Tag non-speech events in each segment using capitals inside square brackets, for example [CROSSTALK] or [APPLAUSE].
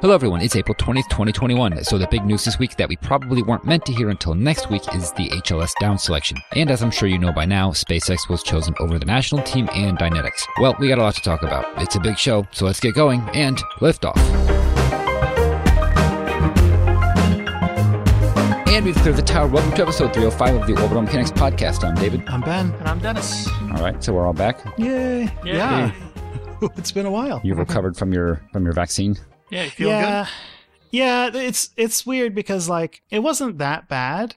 Hello, everyone. It's April 20th, 2021. So, the big news this week that we probably weren't meant to hear until next week is the HLS down selection. And as I'm sure you know by now, SpaceX was chosen over the national team and Dynetics. Well, we got a lot to talk about. It's a big show, so let's get going and lift off. And we've cleared the tower. Welcome to episode 305 of the Orbital Mechanics Podcast. I'm David. I'm Ben. And I'm Dennis. All right, so we're all back. Yay. Yeah. [LAUGHS] it's been a while. You've recovered from your from your vaccine. Yeah, you feel yeah. Yeah, it's it's weird because like it wasn't that bad,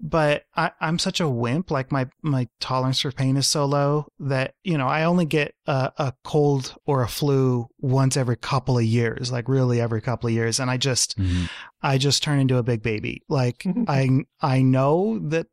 but I, I'm such a wimp. Like my my tolerance for pain is so low that you know I only get a, a cold or a flu once every couple of years, like really every couple of years, and I just mm-hmm. I just turn into a big baby. Like [LAUGHS] I I know that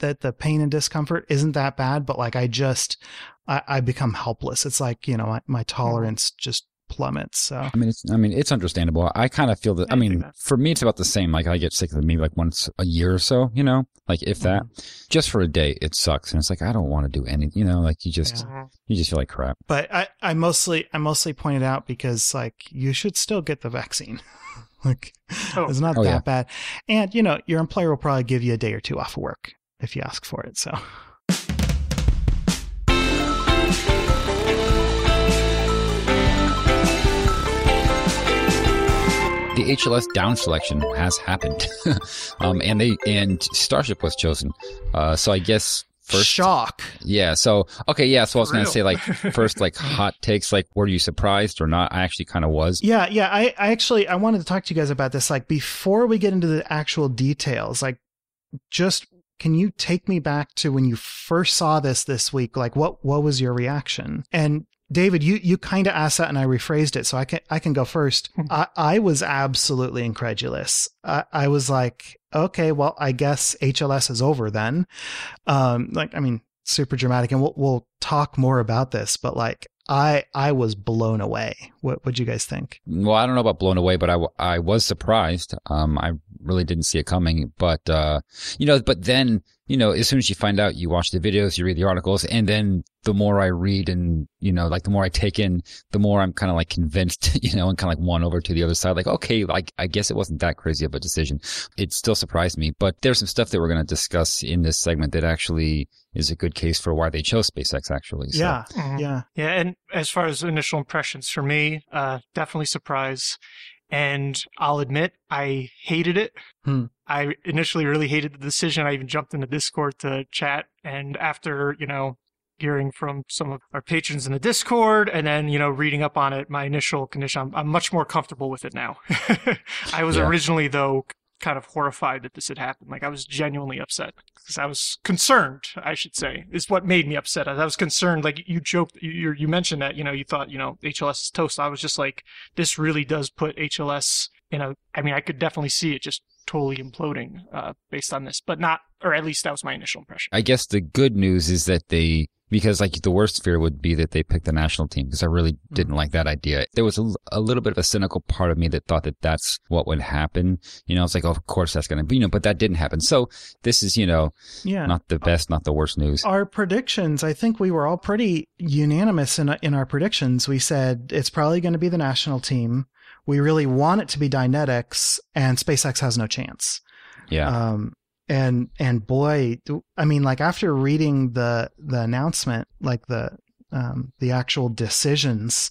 that the pain and discomfort isn't that bad, but like I just I, I become helpless. It's like you know my, my mm-hmm. tolerance just plummets. So I mean, it's I mean, it's understandable. I kind of feel that. I I mean, for me, it's about the same. Like I get sick of it maybe like once a year or so. You know, like if that, mm-hmm. just for a day, it sucks, and it's like I don't want to do anything. You know, like you just Yeah. you just feel like crap. but I, I mostly I mostly pointed out because like you should still get the vaccine. [LAUGHS] like Oh. it's not Oh, that yeah. bad. And you know, your employer will probably give you a day or two off of work if you ask for it. So The HLS down selection has happened, [LAUGHS] um, and they and Starship was chosen. Uh, so I guess first, shock. yeah. So okay, yeah. So I was gonna say like [LAUGHS] first, like hot takes. Like, were you surprised or not? I actually kind of was. Yeah, yeah. I, I actually I wanted to talk to you guys about this. Like before we get into the actual details, like just can you take me back to when you first saw this this week? Like what what was your reaction? And David, you you kind of asked that, and I rephrased it, so I can I can go first. I, I was absolutely incredulous. I, I was like, okay, well, I guess HLS is over then. Um, like, I mean, super dramatic, and we'll we'll talk more about this, but like, I I was blown away. What would you guys think? Well, I don't know about blown away, but I, I was surprised. Um, I really didn't see it coming, but, uh, you know, but then, you know, as soon as you find out, you watch the videos, you read the articles, and then the more I read and, you know, like the more I take in, the more I'm kind of like convinced, [LAUGHS] you know, and kind of like won over to the other side. Like, okay, like, I guess it wasn't that crazy of a decision. It still surprised me, but there's some stuff that we're going to discuss in this segment that actually is a good case for why they chose SpaceX, actually. So, Yeah, Mhm. yeah. Yeah, and as far as initial impressions for me, uh, definitely surprise. And I'll admit, I hated it. Hmm. I initially really hated the decision. I even jumped into Discord to chat. And after, you know, hearing from some of our patrons in the Discord and then, you know, reading up on it, my initial condition, I'm, I'm much more comfortable with it now. [LAUGHS] I was Yeah. originally, though, kind of horrified that this had happened. Like, I was genuinely upset because I was concerned, I should say, is what made me upset. I was concerned, like, you joked, you, you you mentioned that, you know, you thought, you know, HLS is toast. I was just like, this really does put HLS in a, I mean, I could definitely see it just totally imploding uh, based on this, but not, or at least that was my initial impression. I guess the good news is that they, because like the worst fear would be that they picked the national team because I really didn't like that idea. There was a, a little bit of a cynical part of me that thought that that's what would happen. You know, it's like, oh, of course that's going to be, you know, but that didn't happen. So this is, you know, Yeah. not the best, not the worst news. our predictions, I think we were all pretty unanimous in in our predictions. We said it's probably going to be the national team. We really want it to be Dynetics, and SpaceX has no chance. Yeah. Um, and and boy, I mean, like after reading the the announcement, like the um, the actual decisions,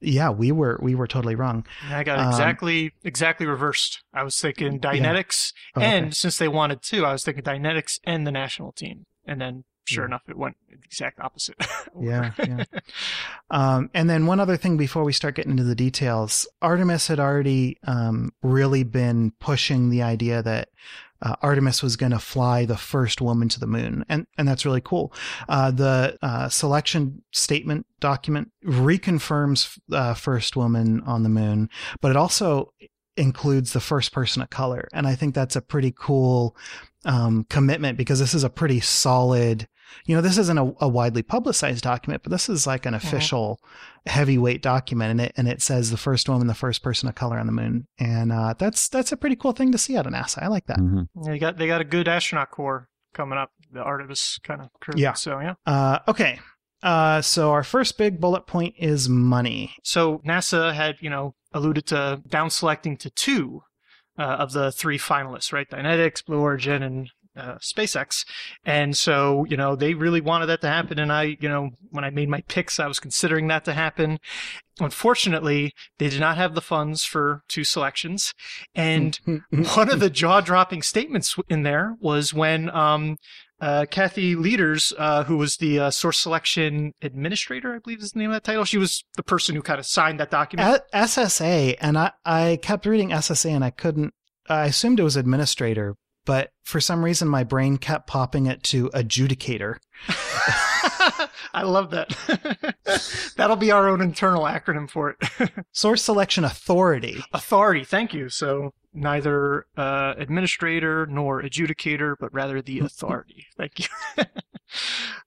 yeah, we were we were totally wrong. And I got Um, exactly exactly reversed. I was thinking Dynetics, Oh, okay. and since they wanted to, I was thinking Dynetics and the national team. And then, sure Yeah. enough, it went the exact opposite. [LAUGHS] Yeah, yeah. [LAUGHS] Um, and then one other thing before we start getting into the details, Artemis had already um, really been pushing the idea that uh, Artemis was going to fly the first woman to the moon, and and that's really cool. Uh, the uh, selection statement document reconfirms uh, first woman on the moon, but it also includes the first person of color, and I think that's a pretty cool um, commitment because this is a pretty solid you know, this isn't a, a widely publicized document, but this is like an official heavyweight document, and it and it says the first woman, the first person of color on the moon, and uh, that's that's a pretty cool thing to see out of NASA. I like that. Mhm. they got they got a good astronaut corps coming up, the Artemis kind of crew. Yeah. So yeah. Uh, okay, uh, so our first big bullet point is money. So NASA had, you know, alluded to down selecting to two uh, of the three finalists, right? Dynetics, Blue Origin, and uh, SpaceX. And so, you know, they really wanted that to happen. And I, you know, when I made my picks, I was considering that to happen. Unfortunately, they did not have the funds for two selections. And [LAUGHS] one of the jaw dropping statements in there was when, um, uh, Kathy Lueders, uh, who was the uh, source selection administrator, I believe is the name of that title. She was the person who kind of signed that document. A- SSA, and I, I kept reading SSA and I couldn't, I assumed it was administrator, but for some reason my brain kept popping it to adjudicator. [LAUGHS] I love that. [LAUGHS] That'll be our own internal acronym for it. [LAUGHS] Source selection authority. Authority, thank you. So neither uh, administrator nor adjudicator, but rather the authority. thank you.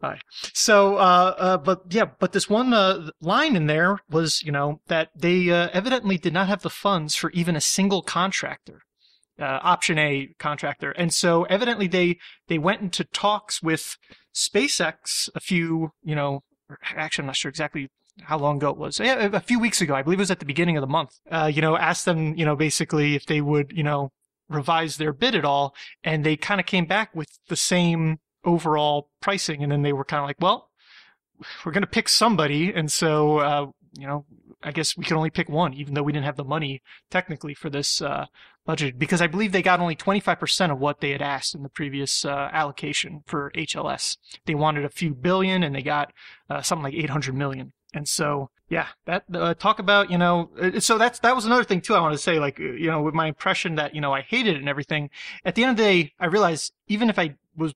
Right. So, uh, uh, but yeah, but this one uh, line in there was, you know, that they uh, evidently did not have the funds for even a single contractor uh, option A contractor. And so evidently they, they went into talks with SpaceX a few, you know, actually, I'm not sure exactly how long ago it was. Yeah, a few weeks ago. I believe it was at the beginning of the month. Uh, you know, asked them, you know, basically if they would, you know, revise their bid at all. And they kind of came back with the same overall pricing. And then they were kind of like, well, we're going to pick somebody. And so, uh, you know, I guess we could only pick one, even though we didn't have the money technically for this uh, budget, because I believe they got only 25% of what they had asked in the previous uh, allocation for HLS. They wanted a few billion, and they got uh, something like 800 million. And so, yeah, that uh, talk about you know. Uh, so that's that was another thing too. I want to say, like uh, you know, with my impression that you know I hated it and everything. At the end of the day, I realized even if I was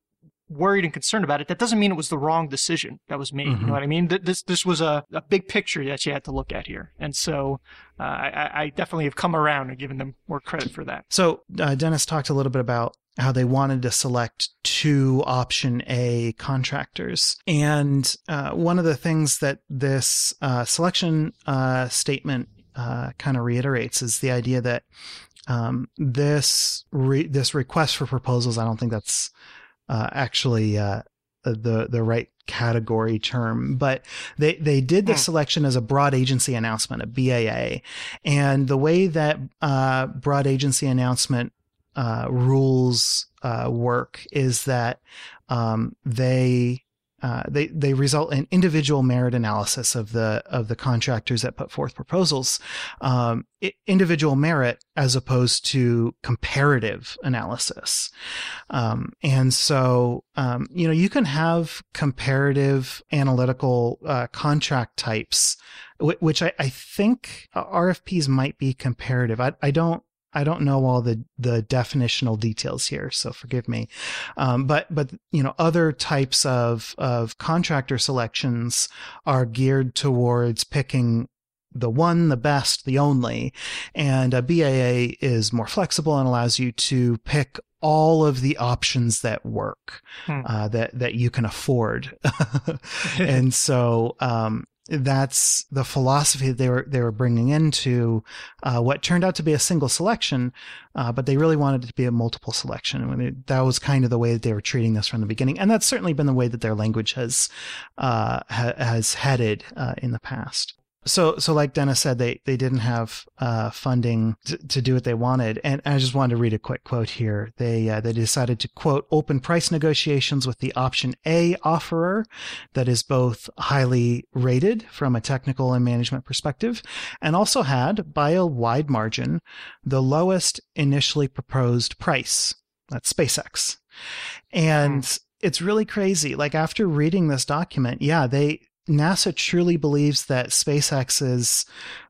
worried and concerned about it, that doesn't mean it was the wrong decision that was made. Mm-hmm. You know mm-hmm. what I mean? This this was a, a big picture that you had to look at here, and so uh, I, I, definitely have come around and given them more credit for that. So uh, Dennis talked a little bit about how they wanted to select two option A contractors, and uh, one of the things that this uh, selection uh, statement uh, kind of reiterates is the idea that um, this re- this request for proposals. I don't think that's uh, actually uh, the the right category term, but they they did the hmm. selection as a broad agency announcement, a BAA, and the way that uh, broad agency announcement uh, rules uh, work is that um, they uh, they they result in individual merit analysis of the of the contractors that put forth proposals, um, individual merit as opposed to comparative analysis, um, and so um, you know you can have comparative analytical uh, contract types, which I, I think RFPs might be comparative. I, I don't I don't know all the the definitional details here, so forgive me. Um, but but you know, other types of of contractor selections are geared towards picking the one, the best, the only, and a BAA is more flexible and allows you to pick all of the options that work hmm. uh, that that you can afford. [LAUGHS] and so um, that's the philosophy that they were they were bringing into uh, what turned out to be a single selection, uh, but they really wanted it to be a multiple selection. I mean, that was kind of the way that they were treating this from the beginning, and that's certainly been the way that their language has uh, ha- has headed uh, in the past so so like Dennis said, they they didn't have uh, funding to, to, do what they wanted, and I just wanted to read a quick quote here. They uh, they decided to quote open price negotiations with the option A offerer, that is both highly rated from a technical and management perspective, and also had by a wide margin the lowest initially proposed price. That's SpaceX, and. Mm. It's really crazy. Like after reading this document, yeah, they NASA truly believes that SpaceX's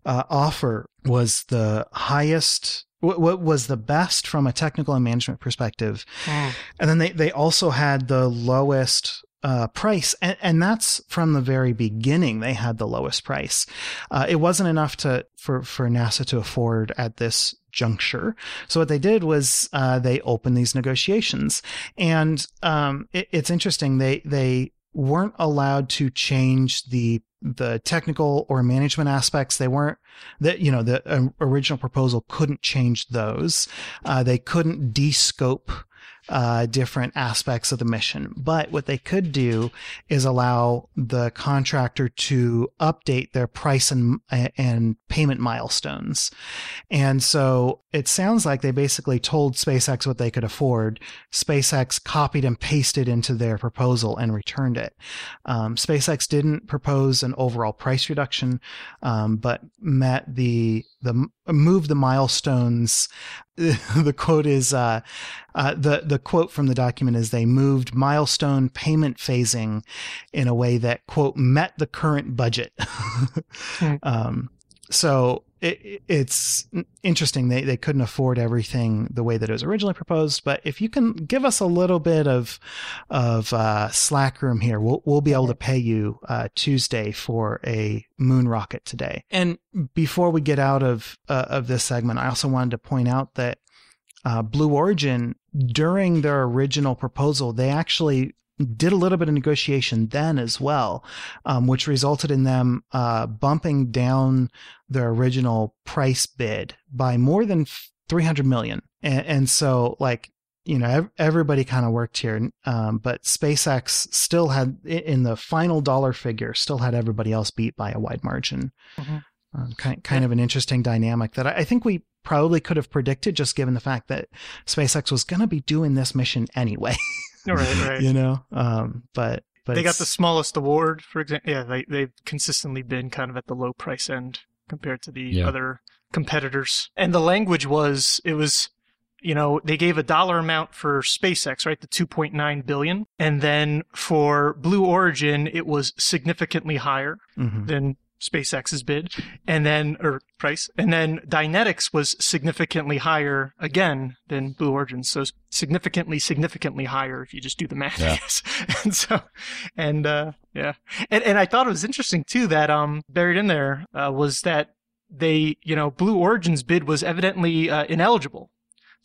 uh, offer was the highest, what was the best from a technical and management perspective. Mm. And then they, they also had the lowest uh, price, and, and, that's from the very beginning. They had the lowest price. Uh, it wasn't enough to for for NASA to afford at this juncture. So what they did was uh, they opened these negotiations, and um, it, it's interesting. They they weren't allowed to change the the technical or management aspects. They weren't that you know the original proposal couldn't change those. Uh, they couldn't descope uh, different aspects of the mission. But what they could do is allow the contractor to update their price and and payment milestones. And so it sounds like they basically told SpaceX what they could afford. SpaceX copied and pasted into their proposal and returned it. Um, SpaceX didn't propose an overall price reduction, um, but met the the move the milestones. [LAUGHS] the quote is uh, uh, the the quote from the document is they moved milestone payment phasing in a way that quote met the current budget. [LAUGHS] um, so it, it's interesting. They they couldn't afford everything the way that it was originally proposed. But if you can give us a little bit of of uh, slack room here, we'll we'll be able to pay you uh, Tuesday for a moon rocket today. And before we get out of uh, of this segment, I also wanted to point out that uh, Blue Origin during their original proposal, they actually did a little bit of negotiation then as well, um, which resulted in them uh, bumping down their original price bid by more than 300 million. And, and so, like, you know, everybody kind of worked here, um, but SpaceX still had, in the final dollar figure, still had everybody else beat by a wide margin. Mm-hmm. Um, kind, kind yeah. of an interesting dynamic that I, I think we probably could have predicted just given the fact that SpaceX was going to be doing this mission anyway. [LAUGHS] [LAUGHS] right, right. You know, um, but but they got the smallest award, for example. Yeah, they they've consistently been kind of at the low price end compared to the yeah. other competitors. And the language was it was you know, they gave a dollar amount for SpaceX, right? The 2.9 billion. And then for Blue Origin, it was significantly higher mm-hmm. than SpaceX's bid, and then or price, and then Dynetics was significantly higher again than Blue Origin. So significantly, significantly higher if you just do the math. Yeah. [LAUGHS] and so, and uh, yeah, and and I thought it was interesting too that um buried in there uh, was that they you know Blue Origin's bid was evidently uh, ineligible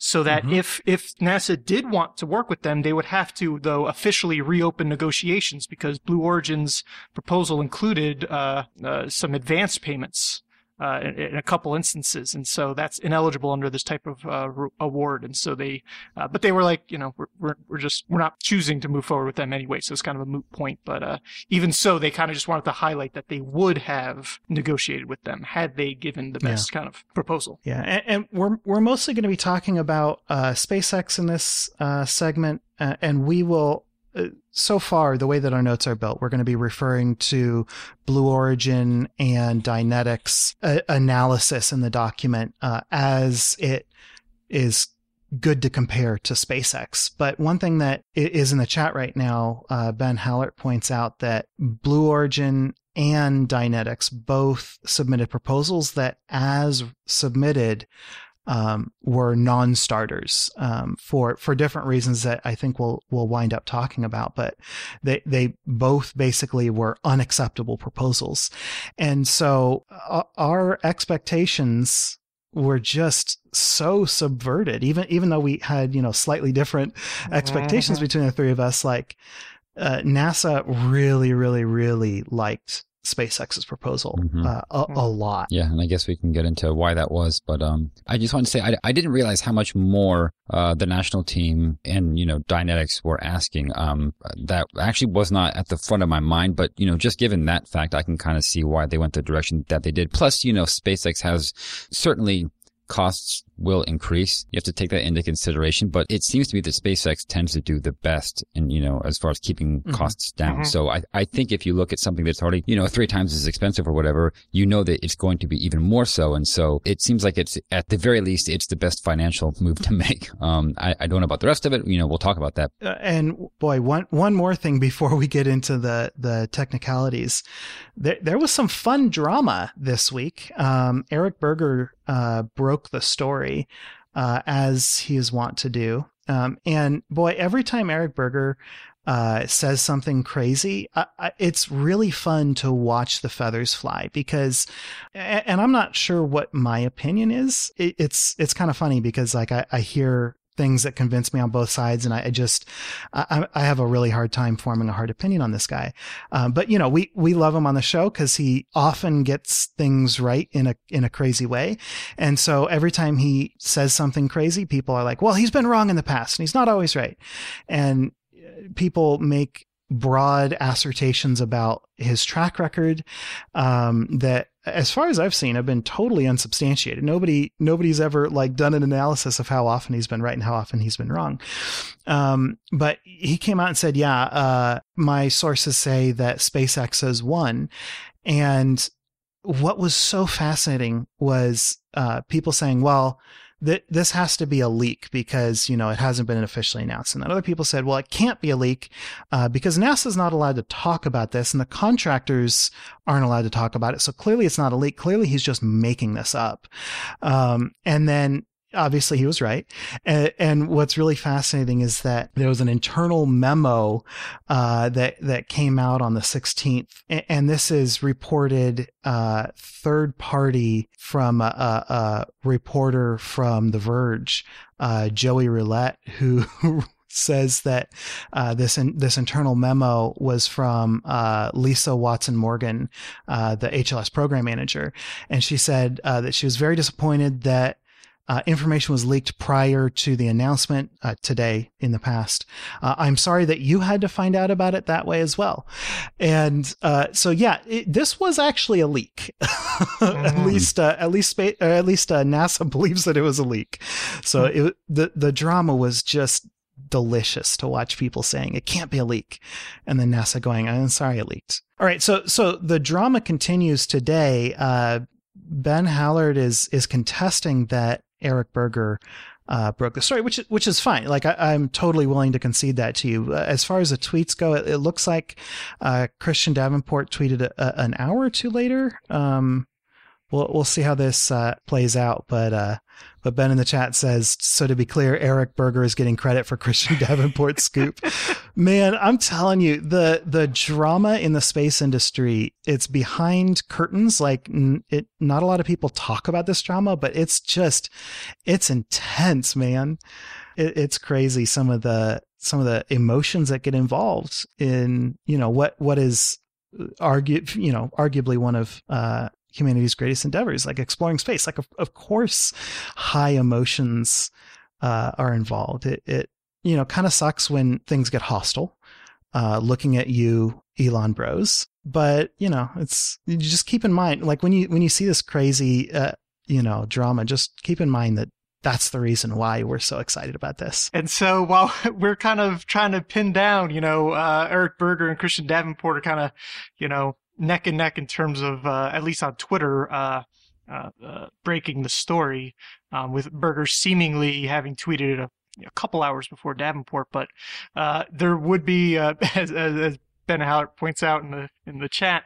so that mm-hmm. if if NASA did want to work with them, they would have to though officially reopen negotiations because Blue Origin's proposal included uh, uh, some advance payments uh, in, in, a couple instances, and so that's ineligible under this type of uh, re- award. And so they, uh, but they were like, you know, we're, we're, we're just we're not choosing to move forward with them anyway, so it's kind of a moot point. But uh, even so, they kind of just wanted to highlight that they would have negotiated with them had they given the best yeah. kind of proposal. Yeah, and, and we're we're mostly going to be talking about uh, SpaceX in this uh, segment, and we will so far, the way that our notes are built, we're going to be referring to Blue Origin and Dynetics uh, analysis in the document uh, as it is good to compare to SpaceX. But one thing that is in the chat right now, uh, Ben Hallert points out that Blue Origin and Dynetics both submitted proposals that, as submitted, um, were non-starters um, for for different reasons that I think we'll we'll wind up talking about. But they they both basically were unacceptable proposals, and so uh, our expectations were just so subverted. Even even though we had you know slightly different expectations mm-hmm. between the three of us, like uh, NASA really really really liked SpaceX's proposal mm-hmm. uh, a, a, hmm. lot. Yeah, and I guess we can get into why that was. But um, I just want to say I, I didn't realize how much more uh, the national team and you know Dynetics were asking. Um, that actually was not at the front of my mind, but you know just given that fact, I can kind of see why they went the direction that they did. Plus, you know, SpaceX has certainly costs will increase. You have to take that into consideration, but it seems to me that SpaceX tends to do the best in, you know, as far as keeping mm-hmm. costs down. Mm-hmm. So I, I think if you look at something that's already, you know, three times as expensive or whatever, you know that it's going to be even more so. And so it seems like it's at the very least, it's the best financial [LAUGHS] move to make. Um, I, I don't know about the rest of it. You know, we'll talk about that. Uh, and boy, one, one more thing before we get into the, the technicalities. There, there was some fun drama this week. Um, Eric Berger uh, broke the story uh, as he is wont to do. Um, and boy, every time Eric Berger uh, says something crazy, it's really fun to watch the feathers fly because, and I'm not sure what my opinion is. it's it's kind of funny because like I, I hear things that convince me on both sides, and I, I just I, I, have a really hard time forming a hard opinion on this guy. Um, but you know, we we love him on the show because he often gets things right in a in a crazy way, and so every time he says something crazy, people are like, "Well, he's been wrong in the past, and he's not always right," and uh, people make broad assertions about his track record um, that as far as I've seen, have been totally unsubstantiated. Nobody, nobody's ever like done an analysis of how often he's been right and how often he's been wrong. Um, but he came out and said, "Yeah, uh, my sources say that SpaceX has won," and what was so fascinating was uh, people saying, "Well." That this has to be a leak because you know it hasn't been officially announced. And then other people said, well, it can't be a leak uh, because NASA's not allowed to talk about this, and the contractors aren't allowed to talk about it. So clearly, it's not a leak. Clearly, he's just making this up. Um, and then obviously he was right. And, and, what's really fascinating is that there was an internal memo uh, that that came out on the 16th, and, and this is reported uh, third party from a, a, a, reporter from The Verge, uh, Joey Roulette, who. [LAUGHS] says that uh, this in, this internal memo was from uh, Lisa Watson Morgan, uh, the HLS program manager, and she said uh, that she was very disappointed that uh, information was leaked prior to the announcement uh, today in the past. Uh, I'm sorry that you had to find out about it that way as well. And uh, so, yeah, it, this was actually a leak. [LAUGHS] mm. at least, uh, at least, at least uh, NASA [LAUGHS] believes that it was a leak. So mm. it, the the drama was just delicious to watch people saying it can't be a leak, and then NASA going, "I'm sorry, it leaked." All right, so so the drama continues today. Ben Hallert is is contesting that Eric Berger uh, broke the story, which which is fine. Like I, am totally willing to concede that to you. Uh, as far as the tweets go, it, it looks like uh, Christian Davenport tweeted a, a, an hour or two later. Um, we'll we'll see how this uh, plays out, but uh, but Ben in the chat says, so to be clear, Eric Berger is getting credit for Christian [LAUGHS] Davenport scoop. Man, I'm telling you, the the drama in the space industry, it's behind curtains. Like it, not a lot of people talk about this drama, but it's just, it's intense, man. It, it's crazy. Some of the some of the emotions that get involved in, you know, what what is argue, you know, arguably one of uh, humanity's greatest endeavors, like exploring space. Like, of, of course, high emotions uh, are involved. It, it you know, kind of sucks when things get hostile. Uh, looking at you, Elon Bros. But you know, it's you just keep in mind, like when you when you see this crazy, uh, you know, drama, just keep in mind that that's the reason why we're so excited about this. And so while [LAUGHS] we're kind of trying to pin down, you know, uh, Eric Berger and Christian Davenport are kind of, you know, neck and neck in terms of uh, at least on Twitter uh, uh, uh breaking the story um, with Berger seemingly having tweeted it a, a, couple hours before Davenport, but uh, there would be, uh, [LAUGHS] as, as, Ben Hallert points out in the in the chat,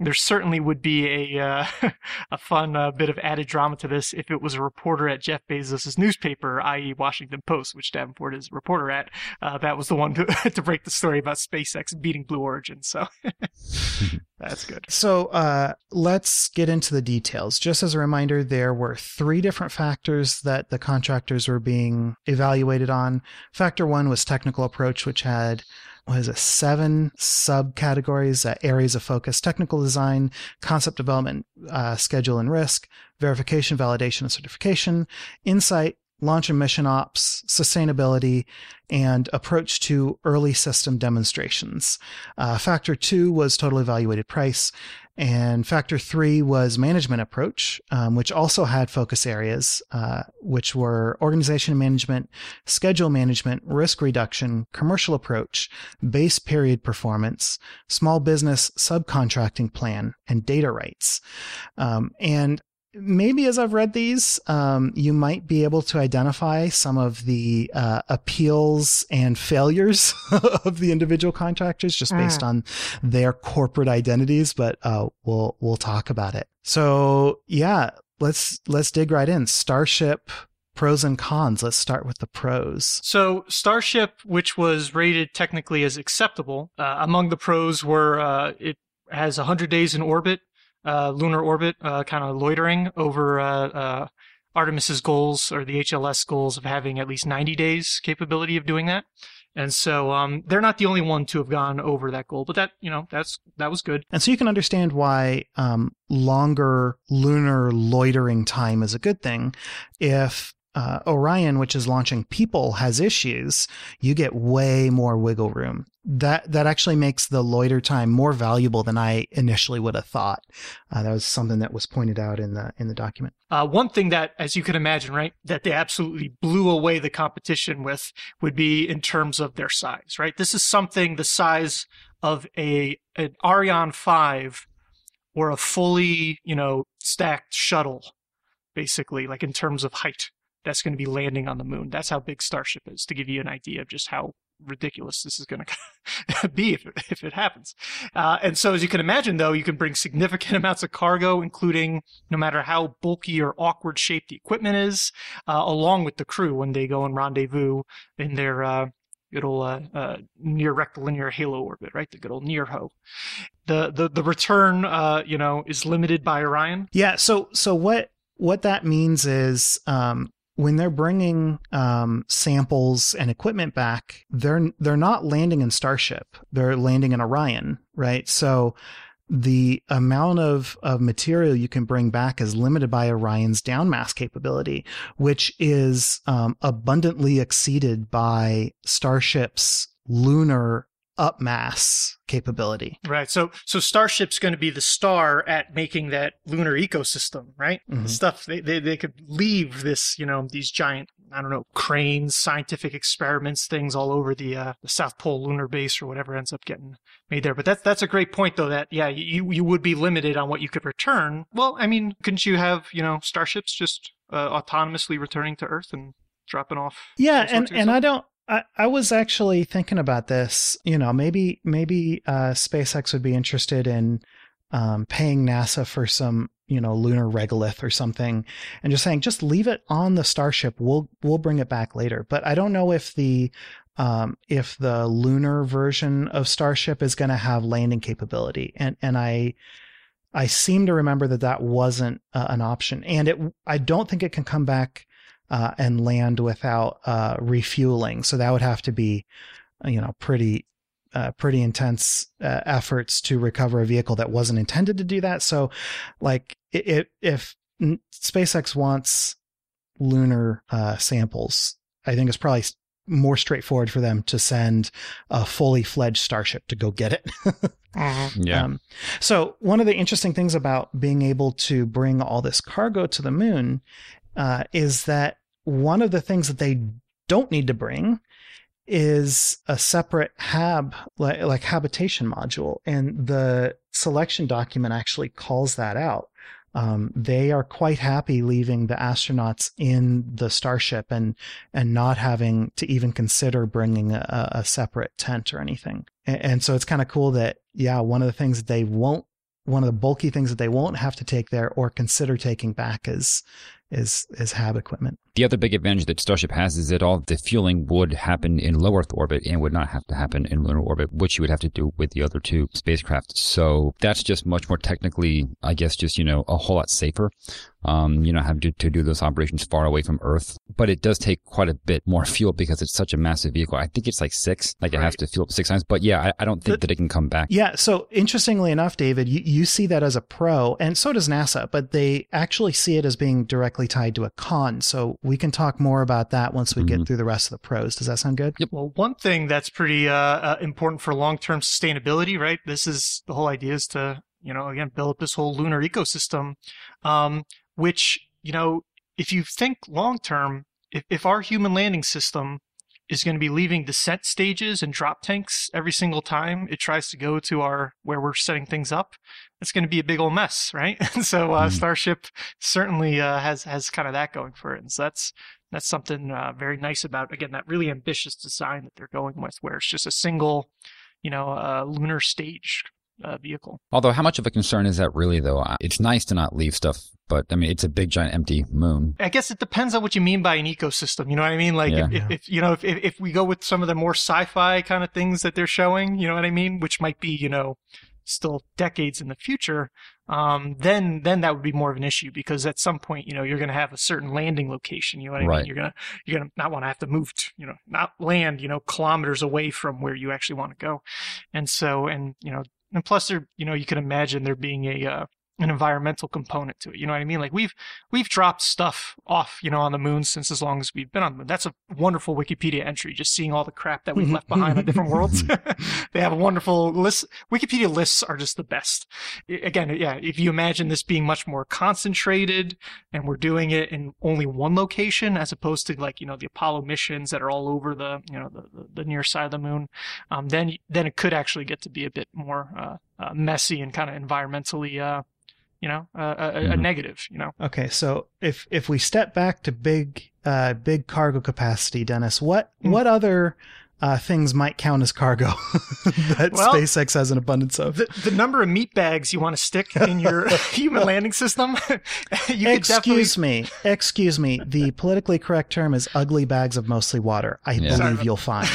there certainly would be a uh, [LAUGHS] a fun uh, bit of added drama to this if it was a reporter at Jeff Bezos' newspaper, i.e., Washington Post, which Davenport is a reporter at. Uh, that was the one [LAUGHS] to, to break the story about SpaceX beating Blue Origin. So [LAUGHS] that's good. So uh, let's get into the details. Just as a reminder, there were three different factors that the contractors were being evaluated on. Factor one was technical approach, which had what is it, seven subcategories, uh, areas of focus, technical design, concept development, uh, schedule and risk, verification, validation, and certification, insight, launch and mission ops, sustainability, and approach to early system demonstrations. Uh, factor two was total evaluated price. And factor three was management approach, um, which also had focus areas, uh, which were organization management, schedule management, risk reduction, commercial approach, base period performance, small business subcontracting plan, and data rights. Um, and maybe as I've read these, um, you might be able to identify some of the uh, appeals and failures [LAUGHS] of the individual contractors just based mm. on their corporate identities. But uh, we'll we'll talk about it. So yeah, let's let's dig right in. Starship pros and cons. Let's start with the pros. So, Starship, which was rated technically as acceptable, uh, among the pros were uh, it has 100 days in orbit, uh, lunar orbit, uh, kind of loitering over uh, uh, Artemis's goals or the HLS goals of having at least 90 days capability of doing that. And so um, they're not the only one to have gone over that goal, but that you know that's that was good. And so you can understand why um, longer lunar loitering time is a good thing. If uh, Orion, which is launching people, has issues, you get way more wiggle room. That that actually makes the loiter time more valuable than I initially would have thought. Uh, that was something that was pointed out in the in the document. Uh, one thing that, as you can imagine, right, that they absolutely blew away the competition with would be in terms of their size, right? This is something the size of a an Ariane five or a fully, you know, stacked shuttle, basically, like in terms of height that's going to be landing on the moon. That's how big Starship is, to give you an idea of just how ridiculous this is going [LAUGHS] to be if, if it happens. Uh, and so, as you can imagine, though, you can bring significant [LAUGHS] amounts of cargo, including no matter how bulky or awkward shaped the equipment is, uh, along with the crew when they go and rendezvous in their uh, good old uh, uh, near rectilinear halo orbit, right? The good old NERHO. The the the return, uh, you know, is limited by Orion. Yeah. So so what what that means is um, when they're bringing um, samples and equipment back, they're they're not landing in Starship. They're landing in Orion, right? So the amount of, of material you can bring back is limited by Orion's downmass capability, which is um, abundantly exceeded by Starship's lunar upmass capability. Right. So so Starship's going to be the star at making that lunar ecosystem, right? Mhm. The stuff they, they they could leave this, you know, these giant I don't know, cranes, scientific experiments, things all over the uh, the South Pole lunar base or whatever ends up getting made there. But that's that's a great point though that yeah, you you would be limited on what you could return. Well, I mean, couldn't you have, you know, starships just uh, autonomously returning to Earth and dropping off Yeah, and and? I don't. I, I was actually thinking about this. You know, maybe maybe uh, SpaceX would be interested in um, paying NASA for some you know lunar regolith or something, and just saying just leave it on the Starship. We'll we'll bring it back later. But I don't know if the um, if the lunar version of Starship is going to have landing capability, and and I. I seem to remember that that wasn't uh, an option, and it. I don't think it can come back uh, and land without uh, refueling. So that would have to be, you know, pretty, uh, pretty intense uh, efforts to recover a vehicle that wasn't intended to do that. So, like, i i if n- SpaceX wants lunar uh, samples, I think it's probably s- more straightforward for them to send a fully fledged Starship to go get it. Mhm. [LAUGHS] Yeah. Um, so one of the interesting things about being able to bring all this cargo to the moon uh, is that one of the things that they don't need to bring is a separate hab like, like habitation module. And the selection document actually calls that out. Um, they are quite happy leaving the astronauts in the starship and and not having to even consider bringing a, a separate tent or anything. And, and so it's kind of cool that yeah one of the things that they won't one of the bulky things that they won't have to take there or consider taking back is is is hab equipment The other big advantage that Starship has is that all the fueling would happen in low Earth orbit and would not have to happen in lunar orbit, which you would have to do with the other two spacecraft. So that's just much more technically, I guess, just, you know, a whole lot safer. Um, you know, having to, to do those operations far away from Earth. But it does take quite a bit more fuel because it's such a massive vehicle. I think it's like six, like it has to fuel up six times. But yeah, I, I don't think But- that it can come back. Yeah. So interestingly enough, David, you, you see that as a pro, and so does NASA, but they actually see it as being directly tied to a con. So we can talk more about that once we get Mhm. through the rest of the pros. Does that sound good? Yep. Well, one thing that's pretty uh, uh, important for long-term sustainability, right? This is the whole idea is to, you know, again, build up this whole lunar ecosystem, um, which, you know, if you think long-term, if, if our human landing system is going to be leaving descent stages and drop tanks every single time it tries to go to our where we're setting things up, it's going to be a big old mess, right? [LAUGHS] And so uh, Mhm. Starship certainly uh, has has kind of that going for it. And so that's that's something uh, very nice about again that really ambitious design that they're going with, where it's just a single, you know, uh, lunar stage uh, vehicle. Although, how much of a concern is that really, though? It's nice to not leave stuff, but I mean, it's a big, giant, empty moon. I guess it depends on what you mean by an ecosystem. You know what I mean? Like if, Yeah. if, if you know if, if if we go with some of the more sci-fi kind of things that they're showing, you know what I mean, which might be you know still decades in the future, um, then then that would be more of an issue because at some point, you know, you're going to have a certain landing location. You know what I Right. mean? You're gonna you're gonna not want to have to move, to, you know, not land, you know, kilometers away from where you actually want to go, and so and you know, and plus there, you know, you can imagine there being a uh, an environmental component to it. You know what I mean? Like we've we've dropped stuff off, you know, on the moon since as long as we've been on the moon. That's a wonderful Wikipedia entry. Just seeing all the crap that we've left behind on different worlds. [LAUGHS] they have a wonderful list. Wikipedia lists are just the best. Again, yeah, if you imagine this being much more concentrated and we're doing it in only one location as opposed to like, you know, the Apollo missions that are all over the, you know, the, the, the near side of the moon, um, then, then it could actually get to be a bit more, uh, uh, messy and kind of environmentally, uh, you know, uh, a, a, a Mhm. negative, you know. Okay, so if if we step back to big uh big cargo capacity, Dennis, what Hmm. what other uh things might count as cargo [LAUGHS] that Well- SpaceX has an abundance of? The, the number of meat bags you want to stick in your [LAUGHS] human landing system, [LAUGHS] you could definitely. excuse me, excuse me. The politically correct term is ugly bags of mostly water. I Yeah. Believe you'll find.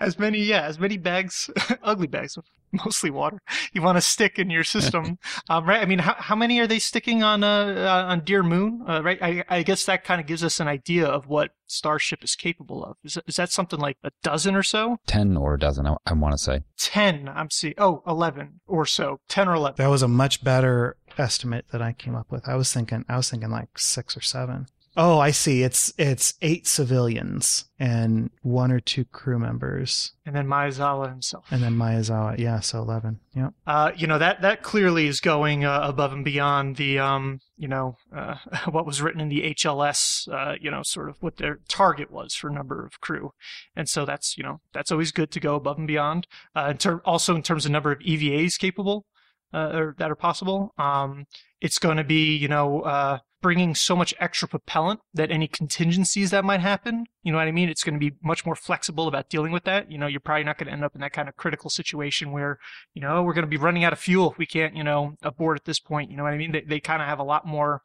As many yeah as many bags [LAUGHS] ugly bags mostly water you want to stick in your system [LAUGHS] um, right i mean how, how many are they sticking on uh, uh on dearMoon uh, right I, I guess that kind of gives us an idea of what starship is capable of is that, is that something like a dozen or so 10 or a dozen, I, I want to say. 10 i'm seeing oh 11 or so 10 or 11 That was a much better estimate that I came up with. I was thinking I was thinking like 6 or 7. Oh, I see. It's it's 8 civilians and one or two crew members and then Maezawa himself and then Miyazawa. Yeah, so 11. Yep. uh, you know that that clearly is going uh, above and beyond the um, you know uh, [LAUGHS] what was written in the HLS, uh, you know, sort of what their target was for number of crew, and so that's you know that's always good to go above and beyond. Uh, in ter- also in terms of number of EVAs capable uh, or that are possible, um, it's going to be you know. Uh, bringing so much extra propellant that any contingencies that might happen you know what i mean it's going to be much more flexible about dealing with that you know you're probably not going to end up in that kind of critical situation where you know, we're going to be running out of fuel we can't, you know, abort at this point. You know what I mean? They, they kind of have a lot more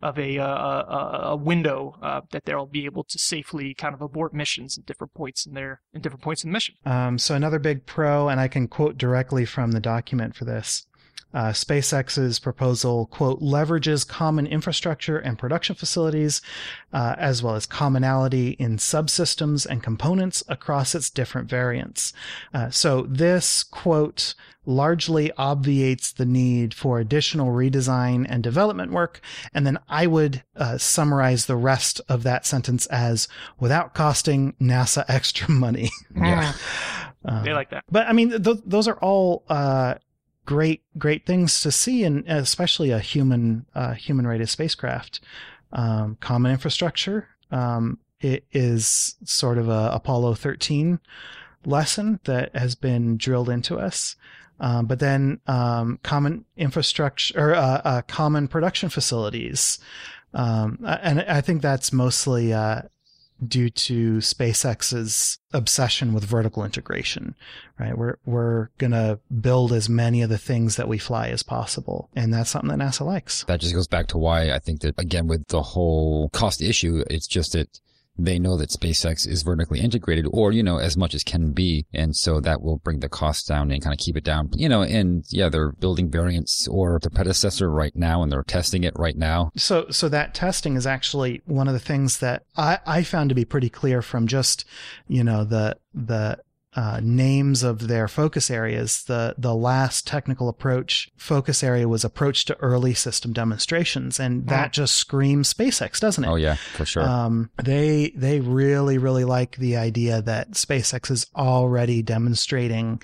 of a, uh, a, a window uh, that they'll be able to safely kind of abort missions at different points in their in different points in the mission. Um, so another big pro, and I can quote directly from the document for this. Uh, SpaceX's proposal, quote, leverages common infrastructure and production facilities, uh, as well as commonality in subsystems and components across its different variants. Uh, so this, quote, largely obviates the need for additional redesign and development work. And then I would uh, summarize the rest of that sentence as without costing NASA [LAUGHS] extra money. Yeah. [LAUGHS] Um, They like that. but I mean, th- those are all uh, great, great things to see, and especially a human, uh, human rated spacecraft. Um, common infrastructure. Um, it is sort of a Apollo 13 lesson that has been drilled into us. Um, but then um, common infrastructure or uh, uh, common production facilities, um, and I think that's mostly uh, due to SpaceX's obsession with vertical integration, right? We're, we're going to build as many of the things that we fly as possible. And that's something that NASA likes. That just goes back to why I think that, again, with the whole cost issue, it's just that they know that SpaceX is vertically integrated or, you know, as much as can be. And so that will bring the cost down and kind of keep it down, you know, and yeah, they're building variants or the predecessor right now and they're testing it right now. So, so that testing is actually one of the things that I, I found to be pretty clear from just, you know, the, the, uh, names of their focus areas. The the last technical approach focus area was approach to early system demonstrations, and that just screams SpaceX, doesn't it? Oh yeah, for sure. Um, they they really really like the idea that SpaceX is already demonstrating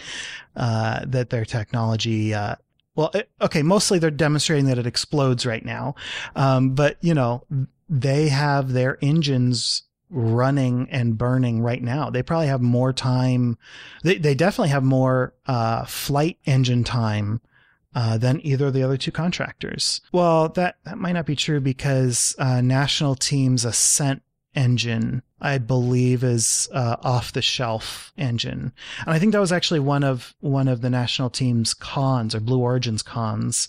uh, that their technology. Uh, well, it, okay, mostly they're demonstrating that it explodes right now, um, but you know they have their engines running and burning right now. They probably have more time. They they definitely have more uh, flight engine time uh, than either of the other two contractors. Well, that, that might not be true because uh, National Team's Ascent engine, I believe, is uh, off the shelf engine, and I think that was actually one of one of the National Team's cons or Blue Origins cons.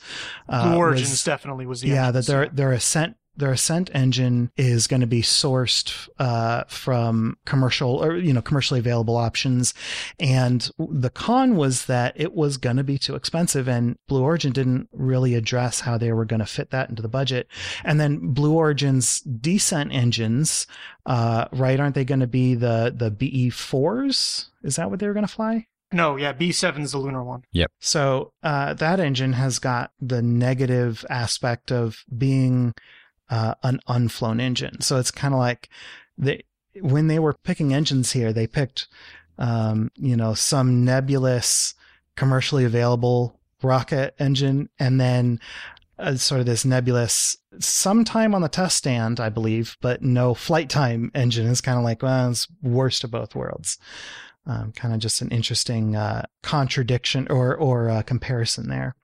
Uh, Blue Origins was- definitely was the yeah, entrance, that their their Ascent their Ascent engine is going to be sourced uh, from commercial or you know commercially available options, and the con was that it was going to be too expensive, and Blue Origin didn't really address how they were going to fit that into the budget. And then Blue Origin's descent engines, uh, right? Aren't they going to be the the BE fours? Is that what they were going to fly? No, yeah, B7 is the lunar one. Yep. So uh, that engine has got the negative aspect of being uh, an unflown engine. So it's kind of like they when they were picking engines here, they picked um, you know some nebulous, commercially available rocket engine, and then uh, sort of this nebulous sometime on the test stand, I believe, but no flight time engine is kind of like well, it's worst of both worlds um, kind of just an interesting uh, contradiction or or uh, comparison there.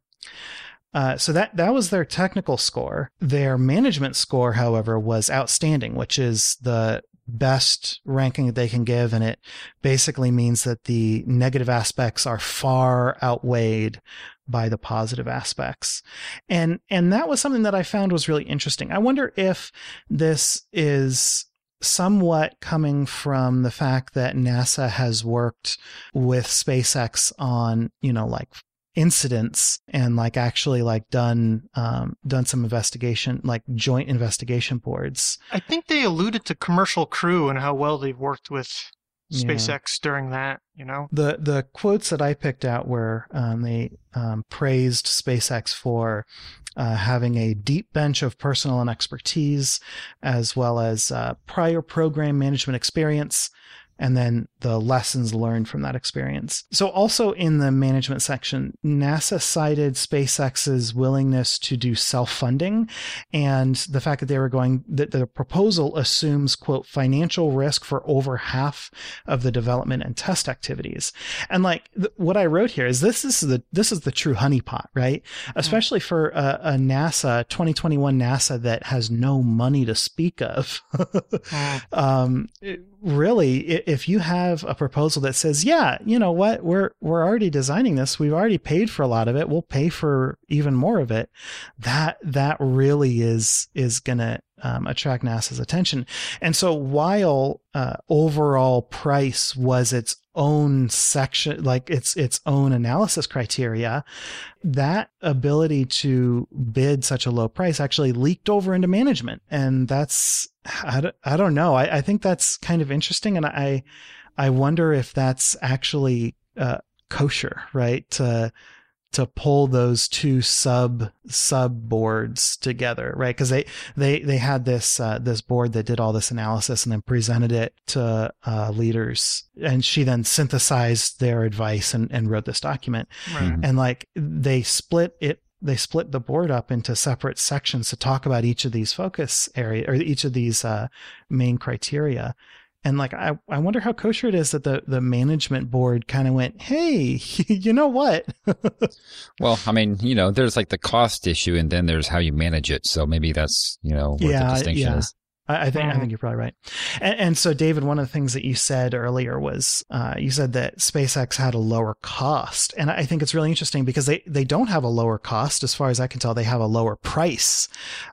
Uh, so that that was their technical score. Their management score, however, was outstanding, which is the best ranking that they can give, and it basically means that the negative aspects are far outweighed by the positive aspects. And and that was something that I found was really interesting. I wonder if this is somewhat coming from the fact that NASA has worked with SpaceX on, you know, like incidents and like actually like done um done some investigation like joint investigation boards I think they alluded to commercial crew and how well they've worked with Yeah. SpaceX during that, you know? the the quotes that I picked out were um, they um, praised SpaceX for uh, having a deep bench of personnel and expertise, as well as uh, prior program management experience, and then the lessons learned from that experience. So, also in the management section, NASA cited SpaceX's willingness to do self funding and the fact that they were going, that the proposal assumes, quote, financial risk for over half of the development and test activities. And like th- what I wrote here is this, this is the, this is the true honeypot, right? Especially for a, a NASA, 2021 NASA that has no money to speak of. [LAUGHS] Um, it- really, if you have a proposal that says, yeah, you know what, we're, we're already designing this. We've already paid for a lot of it. We'll pay for even more of it. That, that really is, is going to um, attract NASA's attention. And so while uh, overall price was its own section, like its its own analysis criteria, that ability to bid such a low price actually leaked over into management, and that's I don't, I don't know. I, I think that's kind of interesting, and I I wonder if that's actually uh, kosher, right? To pull those two sub sub boards together, right? Because they they they had this uh, this board that did all this analysis and then presented it to uh, Lueders, and she then synthesized their advice and, and wrote this document. Right. Mhm. And like they split it, they split the board up into separate sections to talk about each of these focus area or each of these uh, main criteria. And like I, I wonder how kosher it is that the the management board kind of went, hey, [LAUGHS] you know what? [LAUGHS] Well, I mean, you know, there's like the cost issue, and then there's how you manage it. So maybe that's you know what Yeah, the distinction yeah. is. I, I think I Mhm. think you're probably right. And, and so, David, one of the things that you said earlier was uh, you said that SpaceX had a lower cost, and I think it's really interesting because they they don't have a lower cost, as far as I can tell. They have a lower price.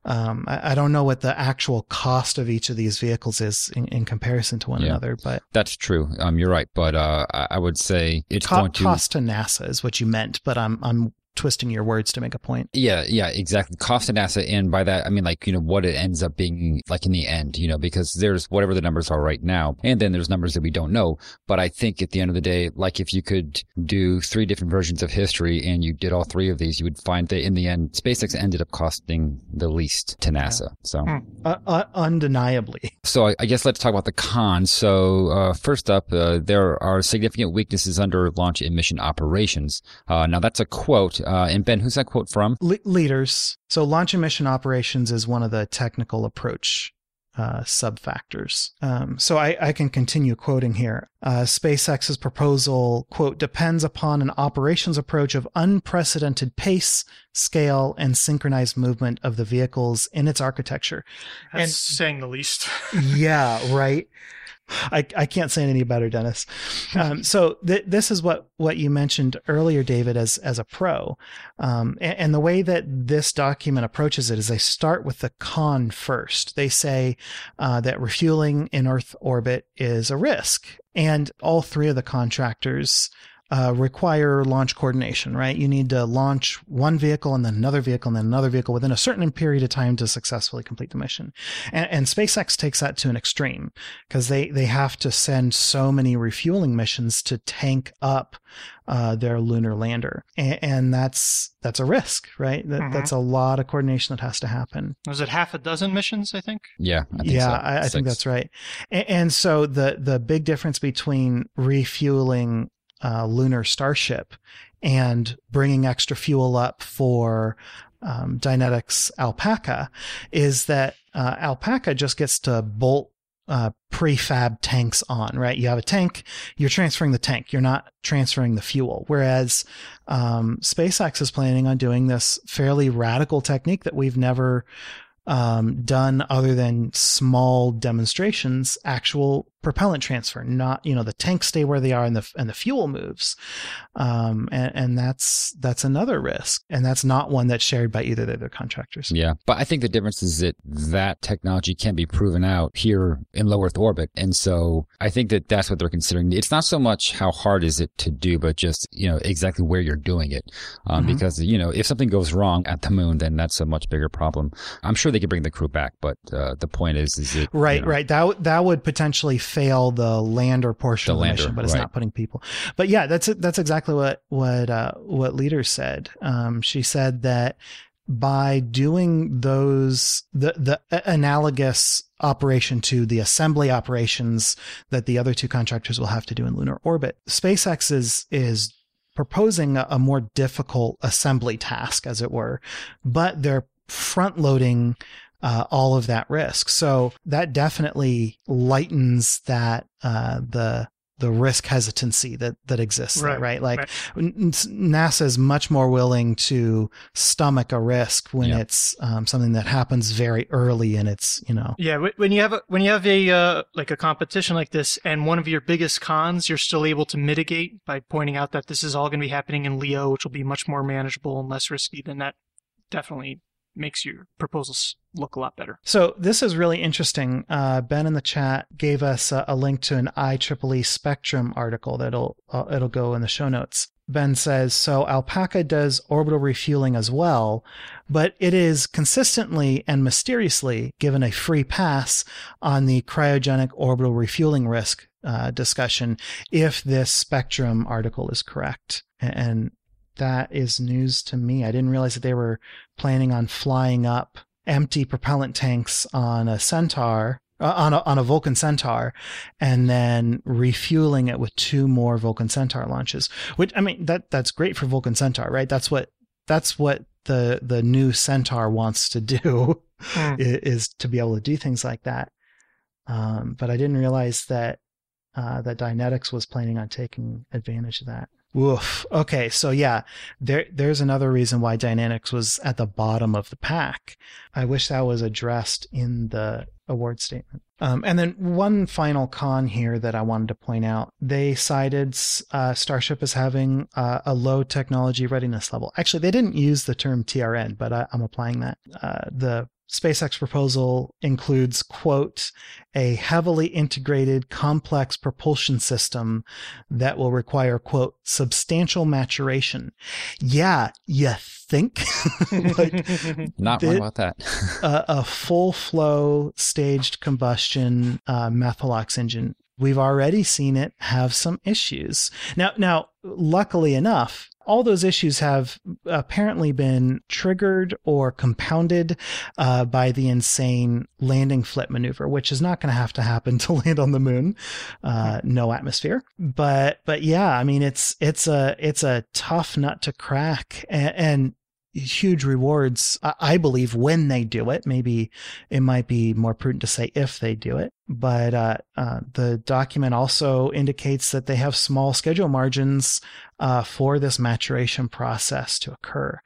Um, I, I don't know what the actual cost of each of these vehicles is in, in comparison to one Yeah. another, but That's true. Um, you're right, but uh, I I would say it's co- going to cost to NASA is what you meant. But I'm I'm twisting your words to make a point. Yeah, yeah, exactly. Cost to NASA, and by that I mean like you know what it ends up being like in the end, you know, because there's whatever the numbers are right now, and then there's numbers that we don't know. But I think at the end of the day, like if you could do three different versions of history and you did all three of these, you would find that in the end, SpaceX ended up costing the least to NASA. So. Hmm. Uh, uh, undeniably. So I, I guess let's talk about the cons. So uh, first up, uh, there are significant weaknesses under launch and mission operations. Uh, now that's a quote. Uh, and Ben, who's that quote from? Le- Lueders. So launch and mission operations is one of the technical approach uh, sub factors. Um, so I, I can continue quoting here. uh, SpaceX's proposal, quote, depends upon an operations approach of unprecedented pace, scale, and synchronized movement of the vehicles in its architecture. That's And- saying the least. [LAUGHS] yeah, right. I, I can't say it any better, Dennis. Um, so th- this is what, what you mentioned earlier, David, as as a pro, um, and, and the way that this document approaches it is they start with the con first. They say uh, that refueling in Earth orbit is a risk, and all three of the contractors uh, require launch coordination, right? You need to launch one vehicle and then another vehicle and then another vehicle within a certain period of time to successfully complete the mission. And, and SpaceX takes that to an extreme because they, they have to send so many refueling missions to tank up uh, their lunar lander. And, and that's that's a risk, right? That, Mhm. That's a lot of coordination that has to happen. Was it half a dozen missions? I think. Yeah, I think yeah, so. I, I think that's right. And, and so the the big difference between refueling uh, lunar starship and bringing extra fuel up for um, Dynetics Alpaca is that uh, Alpaca just gets to bolt uh, prefab tanks on, right? You have a tank, you're transferring the tank, you're not transferring the fuel. Whereas um, SpaceX is planning on doing this fairly radical technique that we've never um, done other than small demonstrations, actual propellant transfer, not, you know, the tanks stay where they are and the, and the fuel moves. Um, and, and that's, that's another risk. And that's not one that's shared by either of their contractors. Yeah, but I think the difference is that that technology can be proven out here in low Earth orbit, and so I think that that's what they're considering. It's not so much how hard is it to do, but just you know exactly where you're doing it, um, Mhm. because you know if something goes wrong at the moon, then that's a much bigger problem. I'm sure they could bring the crew back, but uh, the point is, is it Right, you know, right. That w- that would potentially fail the lander portion The of the lander, mission, but it's right. not putting people. But yeah, that's that's exactly what what uh, what leader said. Um, she said that by doing those the the analogous operation to the assembly operations that the other two contractors will have to do in lunar orbit, SpaceX is is proposing a, a more difficult assembly task, as it were, but they're front loading uh, all of that risk. So that definitely lightens that uh, the the risk hesitancy that that exists there, Right, right? Like right. n- n- NASA is much more willing to stomach a risk when Yeah. it's um, something that happens very early in its you know Yeah, when you have a, when you have a uh, like a competition like this, and one of your biggest cons, you're still able to mitigate by pointing out that this is all going to be happening in Leo, which will be much more manageable and less risky. than that definitely makes your proposals look a lot better. So this is really interesting. Uh, ben in the chat gave us a, a link to an IEEE Spectrum article that'll uh, it'll go in the show notes. Ben says so. Alpaca does orbital refueling as well, but it is consistently and mysteriously given a free pass on the cryogenic orbital refueling risk uh, discussion if this Spectrum article is correct. And that is news to me. I didn't realize that they were planning on flying up empty propellant tanks on a Centaur, uh, on a, on a Vulcan Centaur, and then refueling it with two more Vulcan Centaur launches. Which I mean, that that's great for Vulcan Centaur, right? That's what that's what the the new Centaur wants to do Hmm. [LAUGHS] i- is to be able to do things like that. Um, but I didn't realize that uh, that Dynetics was planning on taking advantage of that. Woof. Okay, so yeah, there there's another reason why Dynetics was at the bottom of the pack. I wish that was addressed in the award statement. Um, and then one final con here that I wanted to point out: they cited uh, Starship as having uh, a low technology readiness level. Actually, they didn't use the term TRL, but I, I'm applying that. Uh, the SpaceX proposal includes, quote, a heavily integrated complex propulsion system that will require, quote, substantial maturation. Yeah, you think? [LAUGHS] like [LAUGHS] Not wrong about that. a, a full flow staged combustion uh, methalox engine. We've already seen it have some issues. Now, now, luckily enough, all those issues have apparently been triggered or compounded uh, by the insane landing flip maneuver, which is not going to have to happen [LAUGHS] to land on the moon. Uh, no atmosphere, but but yeah, I mean it's it's a it's a tough nut to crack, and, and huge rewards, I believe, when they do it. Maybe it might be more prudent to say if they do it. But uh, uh, the document also indicates that they have small schedule margins uh, for this maturation process to occur.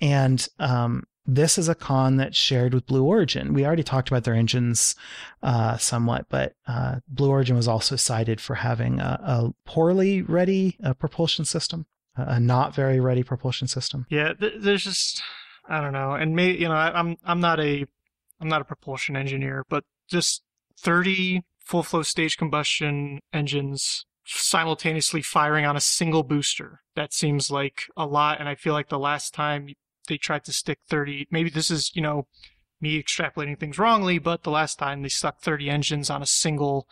And um, this is a con that's shared with Blue Origin. We already talked about their engines uh, somewhat, but uh, Blue Origin was also cited for having a, a poorly ready uh, propulsion system, a not very ready propulsion system. Yeah, th- there's just I don't know, and maybe you know I, I'm I'm not a I'm not a propulsion engineer, but just 30 full flow stage combustion engines simultaneously firing on a single booster. That seems like a lot, and I feel like the last time they tried to stick 30. Maybe this is, you know, me extrapolating things wrongly, but the last time they stuck 30 engines on a single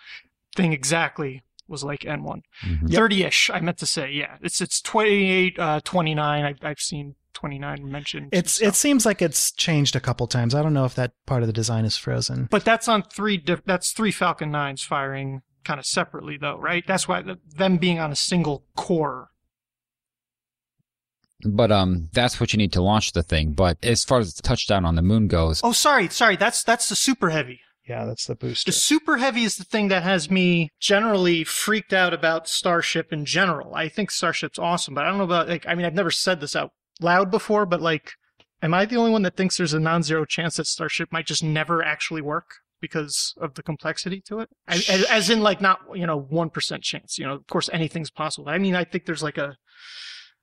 thing exactly was like N1. Mm-hmm. 30-ish, I meant to say. Yeah. It's it's 28 uh, 29. I have seen 29 mentioned. It's it seems like it's changed a couple times. I don't know if that part of the design is frozen. But that's on three diff- that's three Falcon 9s firing kind of separately though, right? That's why the, them being on a single core but um, that's what you need to launch the thing. But as far as the touchdown on the moon goes, oh, sorry, sorry, that's that's the super heavy. Yeah, that's the booster. The super heavy is the thing that has me generally freaked out about Starship in general. I think Starship's awesome, but I don't know about like. I mean, I've never said this out loud before, but like, am I the only one that thinks there's a non-zero chance that Starship might just never actually work? because of the complexity to it as, as in like not you know 1% chance you know of course anything's possible i mean i think there's like a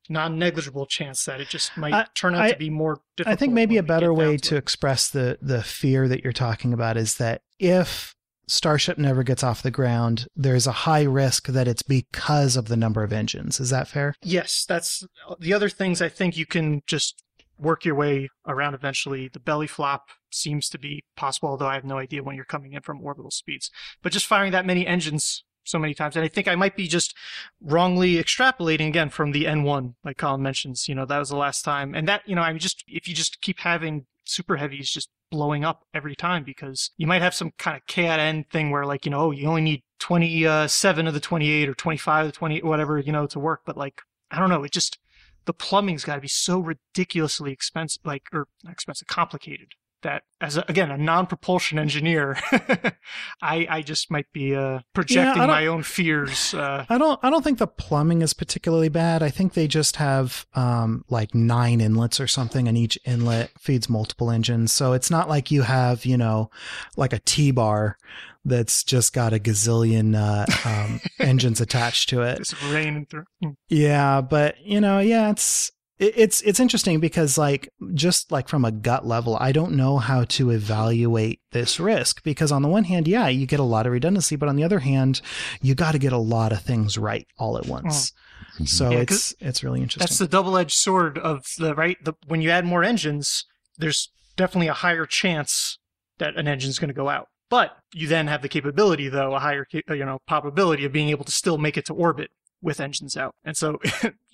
non-negligible chance that it just might I, turn out I, to be more difficult. I think maybe a better way to, to express the the fear that you're talking about is that if Starship never gets off the ground, there's a high risk that it's because of the number of engines. Is that fair? Yes, that's uh, the other things I think you can just work your way around eventually. The belly flop seems to be possible, although I have no idea when you're coming in from orbital speeds. But just firing that many engines so many times. And I think I might be just wrongly extrapolating again from the N1, like Colin mentions. You know, that was the last time. And that, you know, I mean, just if you just keep having super heavies just blowing up every time because you might have some kind of K at N thing where, like, you know, oh, you only need 27 uh, of the 28 or 25 of the 20, whatever, you know, to work. But like, I don't know, it just, the plumbing's got to be so ridiculously expensive, like, or expensive, complicated that as a, again a non-propulsion engineer [LAUGHS] i i just might be uh, projecting yeah, my own fears uh, i don't i don't think the plumbing is particularly bad i think they just have um, like nine inlets or something and each inlet feeds multiple engines so it's not like you have you know like a t-bar that's just got a gazillion uh, um, [LAUGHS] engines attached to it. It's raining through. Hmm. Yeah, but you know, yeah, it's it's it's interesting because like just like from a gut level i don't know how to evaluate this risk because on the one hand yeah you get a lot of redundancy but on the other hand you got to get a lot of things right all at once. Oh. so yeah, it's it's really interesting. that's the double-edged sword of the right? The, when you add more engines there's definitely a higher chance that an engine's going to go out. But you then have the capability though a higher uh, you know probability of being able to still make it to orbit with engines out. And so [LAUGHS]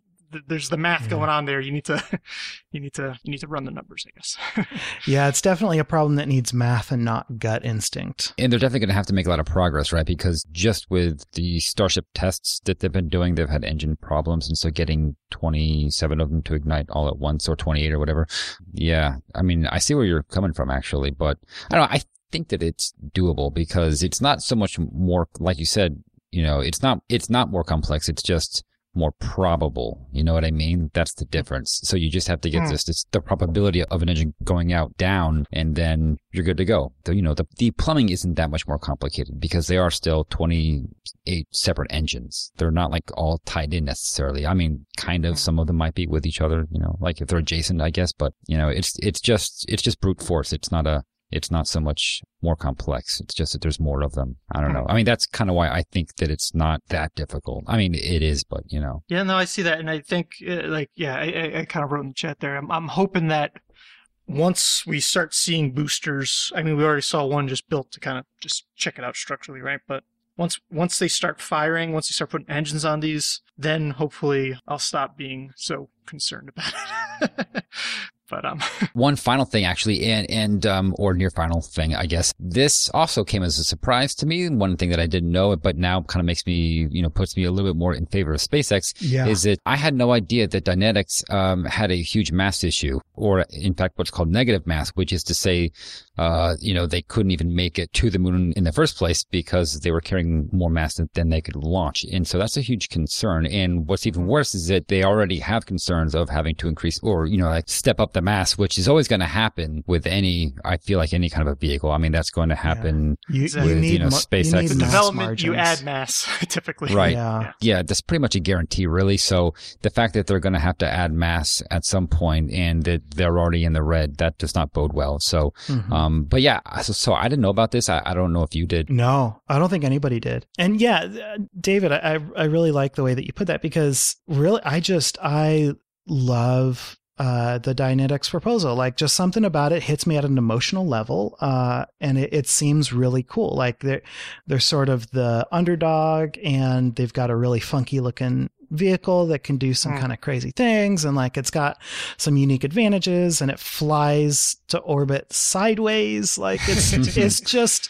there's the math yeah. going on there. You need to, [LAUGHS] you need to, you need to run the numbers, I guess. [LAUGHS] yeah, it's definitely a problem that needs math and not gut instinct. And they're definitely going to have to make a lot of progress, right? Because just with the Starship tests that they've been doing, they've had engine problems, and so getting 27 of them to ignite all at once, or 28 or whatever. Yeah, I mean, I see where you're coming from, actually, but I don't know. I think that it's doable because it's not so much more, like you said, you know, it's not, it's not more complex. It's just more probable. You know what I mean? That's the difference. So you just have to get mm. this, it's the probability of an engine going out down and then you're good to go. The, you know, the, the plumbing isn't that much more complicated because they are still 28 separate engines. They're not like all tied in necessarily. I mean, kind of hmm. some of them might be with each other, you know, like if they're adjacent, I guess, but you know, it's, it's just, it's just brute force. It's not a, it's not so much more complex. It's just that there's more of them. I don't know. I mean, that's kind of why I think that it's not that difficult. I mean, it is, but you know. Yeah, no, I see that, and I think uh, like yeah, I, I kind of wrote in the chat there. I'm, I'm hoping that once we start seeing boosters, I mean, we already saw one just built to kind of just check it out structurally, right? But once once they start firing, once they start putting engines on these, then hopefully I'll stop being so concerned about it. [LAUGHS] But um, [LAUGHS] one final thing actually, and and um, or near final thing, I guess. This also came as a surprise to me. One thing that I didn't know, but now kind of makes me, you know, puts me a little bit more in favor of SpaceX. Yeah. Is that I had no idea that Dynetics um, had a huge mass issue, or in fact, what's called negative mass, which is to say, uh, you know, they couldn't even make it to the moon in the first place because they were carrying more mass than, than they could launch, and so that's a huge concern. And what's even worse is that they already have concerns of having to increase or you know like step up the mass, which is always going to happen with any, I feel like any kind of a vehicle. I mean, that's going to happen. You, Exactly. you With, need you know, mo- SpaceX you need the mass development you add mass [LAUGHS] typically. Right. Yeah. Yeah, that's pretty much a guarantee, really. So the fact that they're going to have to add mass at some point and that they're already in the red, that does not bode well. So, Mhm. um, but yeah, so, so I didn't know about this. I, I don't know if you did. No, I don't think anybody did. And yeah, uh, David, I I really like the way that you put that because really, I just I love uh, the Dynetics proposal. Like, just something about it hits me at an emotional level, uh, and it, it seems really cool. Like they're they're sort of the underdog, and they've got a really funky looking vehicle that can do some Hmm. kind of crazy things and like it's got some unique advantages and it flies to orbit sideways like it's [LAUGHS] it's just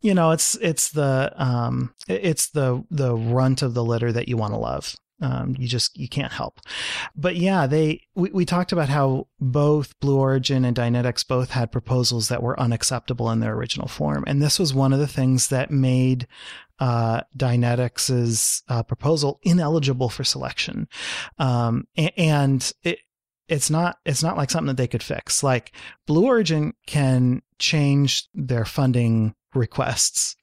you know it's it's the um it's the the runt of the litter that you want to love um you just you can't help. But yeah they we, we talked about how both blue origin and dynetics both had proposals that were unacceptable in their original form. And this was one of the things that made uh, Dynetics's uh, proposal ineligible for selection, um, a- and it it's not it's not like something that they could fix. Like Blue Origin can change their funding requests,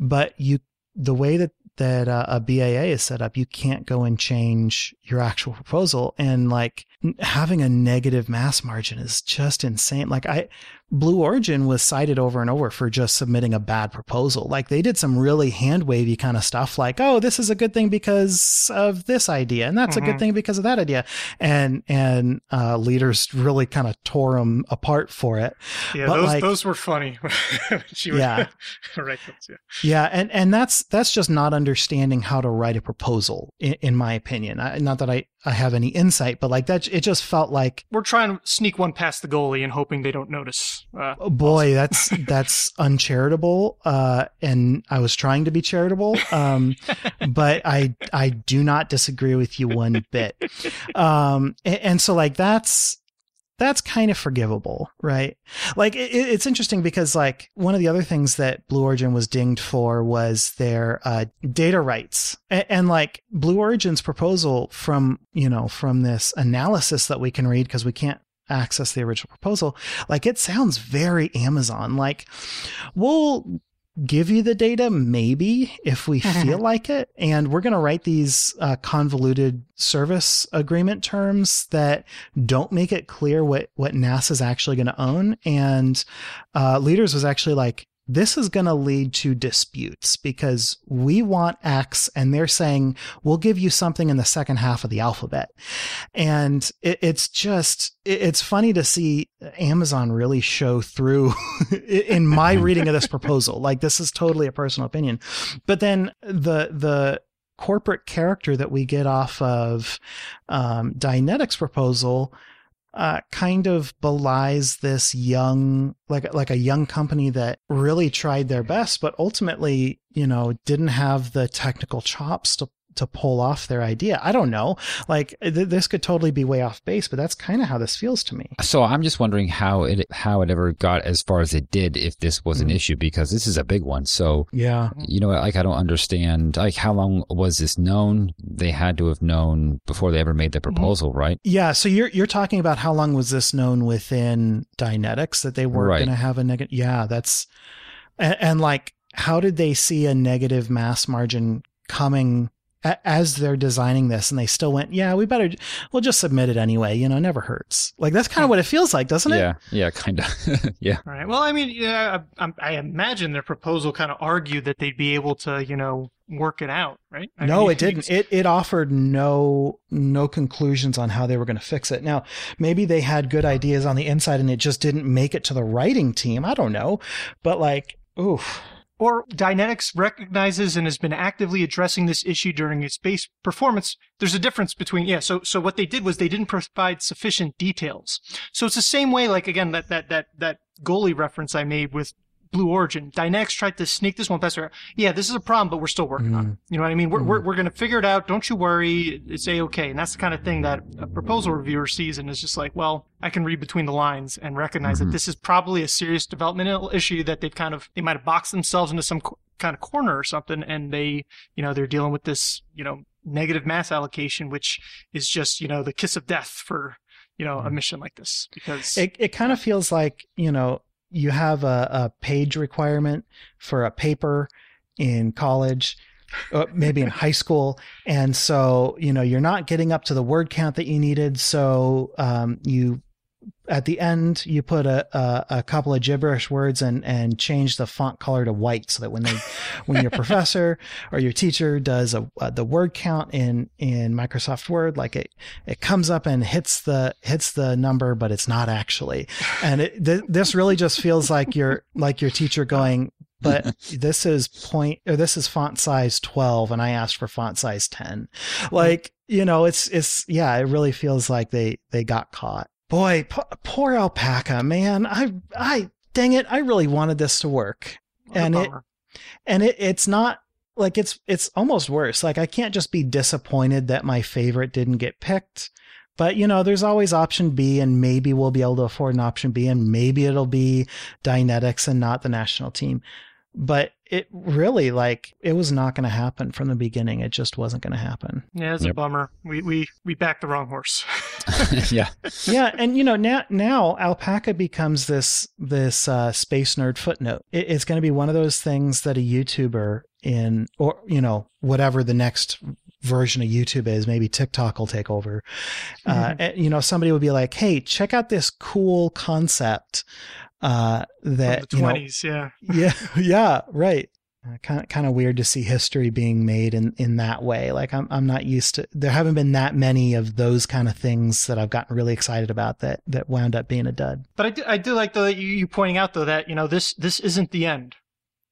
but you the way that that uh, a BAA is set up, you can't go and change your actual proposal. And like having a negative mass margin is just insane. Like I, Blue Origin was cited over and over for just submitting a bad proposal. Like they did some really hand wavy kind of stuff like, oh, this is a good thing because of this idea. And that's a good Mhm. thing because of that idea. And, and, uh, Lueders really kind of tore them apart for it. Yeah, But, those like- those were funny. [LAUGHS] she Yeah. [LAUGHS] those. Yeah. Yeah, and and that's that's just not understanding how to write a proposal, in, in my opinion. I, not that I I have any insight, but like that, it just felt like, We're trying to sneak one past the goalie and hoping they don't notice. Uh, oh boy, that's [LAUGHS] that's uncharitable. Uh, and I was trying to be charitable, um, [LAUGHS] but I I do not disagree with you one bit. Um, and, and so like that's that's kind of forgivable, right? Like it, it's interesting because like one of the other things that Blue Origin was dinged for was their uh, data rights, and, and like Blue Origin's proposal from you know from this analysis that we can read because we can't access the original proposal, like it sounds very Amazon. Like we'll give you the data maybe if we [LAUGHS] feel like it. And we're going to write these uh, convoluted service agreement terms that don't make it clear what what NASA's actually going to own. And uh, Lueders was actually like this is going to lead to disputes because we want X and they're saying we'll give you something in the second half of the alphabet. And it, it's just, it, it's funny to see Amazon really show through [LAUGHS] in my [LAUGHS] reading of this proposal. Like this is totally a personal opinion. But then the, the, corporate character that we get off of um, Dynetics proposal uh, kind of belies this young, like like a young company that really tried their best, but ultimately, you know, didn't have the technical chops to to pull off their idea. I don't know. Like th- this could totally be way off base, but that's kind of how this feels to me. So I'm just wondering how it how it ever got as far as it did if this was an Mhm. issue because this is a big one. So Yeah. you know, like I don't understand. Like how long was this known? They had to have known before they ever made the proposal, right? Yeah, so you're you're talking about how long was this known within Dynetics that they were Right. going to have a negative? Yeah, that's and, and like how did they see a negative mass margin coming as they're designing this, and they still went, yeah, we better we'll just submit it anyway. You know, never hurts. Like that's kind of what it feels like, doesn't it? Yeah, yeah, kind of. [LAUGHS] yeah. All right. Well, I mean, yeah, I, I imagine their proposal kind of argued that they'd be able to, you know, work it out, right? I no, mean, it didn't. It it offered no no conclusions on how they were going to fix it. Now, maybe they had good ideas on the inside and it just didn't make it to the writing team. I don't know, but like, oof, or Dynetics recognizes and has been actively addressing this issue during its base performance. There's a difference between yeah. So so what they did was they didn't provide sufficient details. So it's the same way like again that that that that goalie reference I made with Blue Origin. Dynex tried to sneak this one past her. Yeah, this is a problem, but we're still working mm. on it. You know what I mean? We're, mm. we're, we're going to figure it out. Don't you worry. It's a-okay. And that's the kind of thing that a proposal reviewer sees and is just like, well, I can read between the lines and recognize mm-hmm. that this is probably a serious developmental issue that they've kind of, they might have boxed themselves into some co- kind of corner or something. And they, you know, they're dealing with this, you know, negative mass allocation, which is just, you know, the kiss of death for, you know, a mm-hmm. mission like this because it, it kind of feels like, you know, you have a, a page requirement for a paper in college uh, maybe in high school. And so you know you're not getting up to the word count that you needed. So um, you at the end you put a, a, a, couple of gibberish words and and change the font color to white so that when they [LAUGHS] when your professor or your teacher does a, a, the word count in in Microsoft Word like it it comes up and hits the hits the number but it's not actually. And it, th- this really just feels like your like your teacher going but this is point or this is font size 12 and I asked for font size 10 mm. like you know it's it's yeah it really feels like they they got caught boy, poor alpaca, man. I, I, dang it, I really wanted this to work, what and it, and it, it's not like it's, it's almost worse. Like I can't just be disappointed that my favorite didn't get picked. But you know, there's always option B, and maybe we'll be able to afford an option B, and maybe it'll be Dynetics and not the national team. But it really like it was not going to happen from the beginning. It just wasn't going to happen. Yeah, it's yep. a bummer. We we we backed the wrong horse. [LAUGHS] [LAUGHS] yeah, yeah, and you know now now alpaca becomes this this uh, space nerd footnote. It, it's going to be one of those things that a YouTuber in or you know whatever the next version of YouTube is. Maybe TikTok will take over. Uh, mm-hmm. Uh, you know, somebody will be like, "Hey, check out this cool concept uh, that From the 20s, you know, yeah, [LAUGHS] yeah, yeah, right. Uh, kind of kind of weird to see history being made in in that way. Like I'm I'm not used to. There haven't been that many of those kind of things that I've gotten really excited about that that wound up being a dud. But I do I do like though you, you pointing out though that you know this this isn't the end,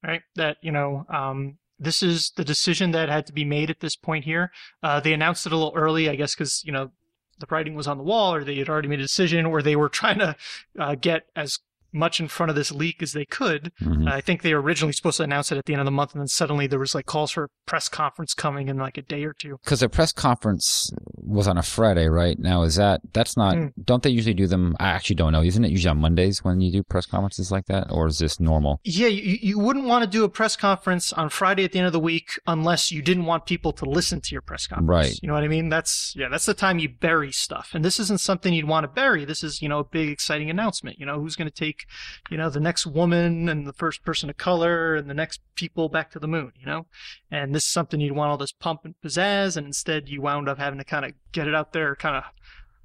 right? That you know um this is the decision that had to be made at this point here. Uh, they announced it a little early, I guess, because you know the writing was on the wall, or they had already made a decision, or they were [LAUGHS] trying to uh, get as much in front of this leak as they could. Mm-hmm. I think they were originally supposed to announce it at the end of the month, and then suddenly there was like calls for a press conference coming in like a day or two. Because the press conference was on a Friday, right? Now is that that's not? Mm. Don't they usually do them? I actually don't know. Isn't it usually on Mondays when you do press conferences like that, or is this normal? Yeah, you, you wouldn't want to do a press conference on Friday at the end of the week unless you didn't want people to listen to your press conference. Right. You know what I mean? That's yeah, that's the time you bury stuff, and this isn't something you'd want to bury. This is you know a big exciting announcement. You know who's going to take you know the next woman and the first person of color and the next people back to the moon, you know? And this is something you'd want all this pump and pizzazz, and instead you wound up having to kind of get it out there, kind of,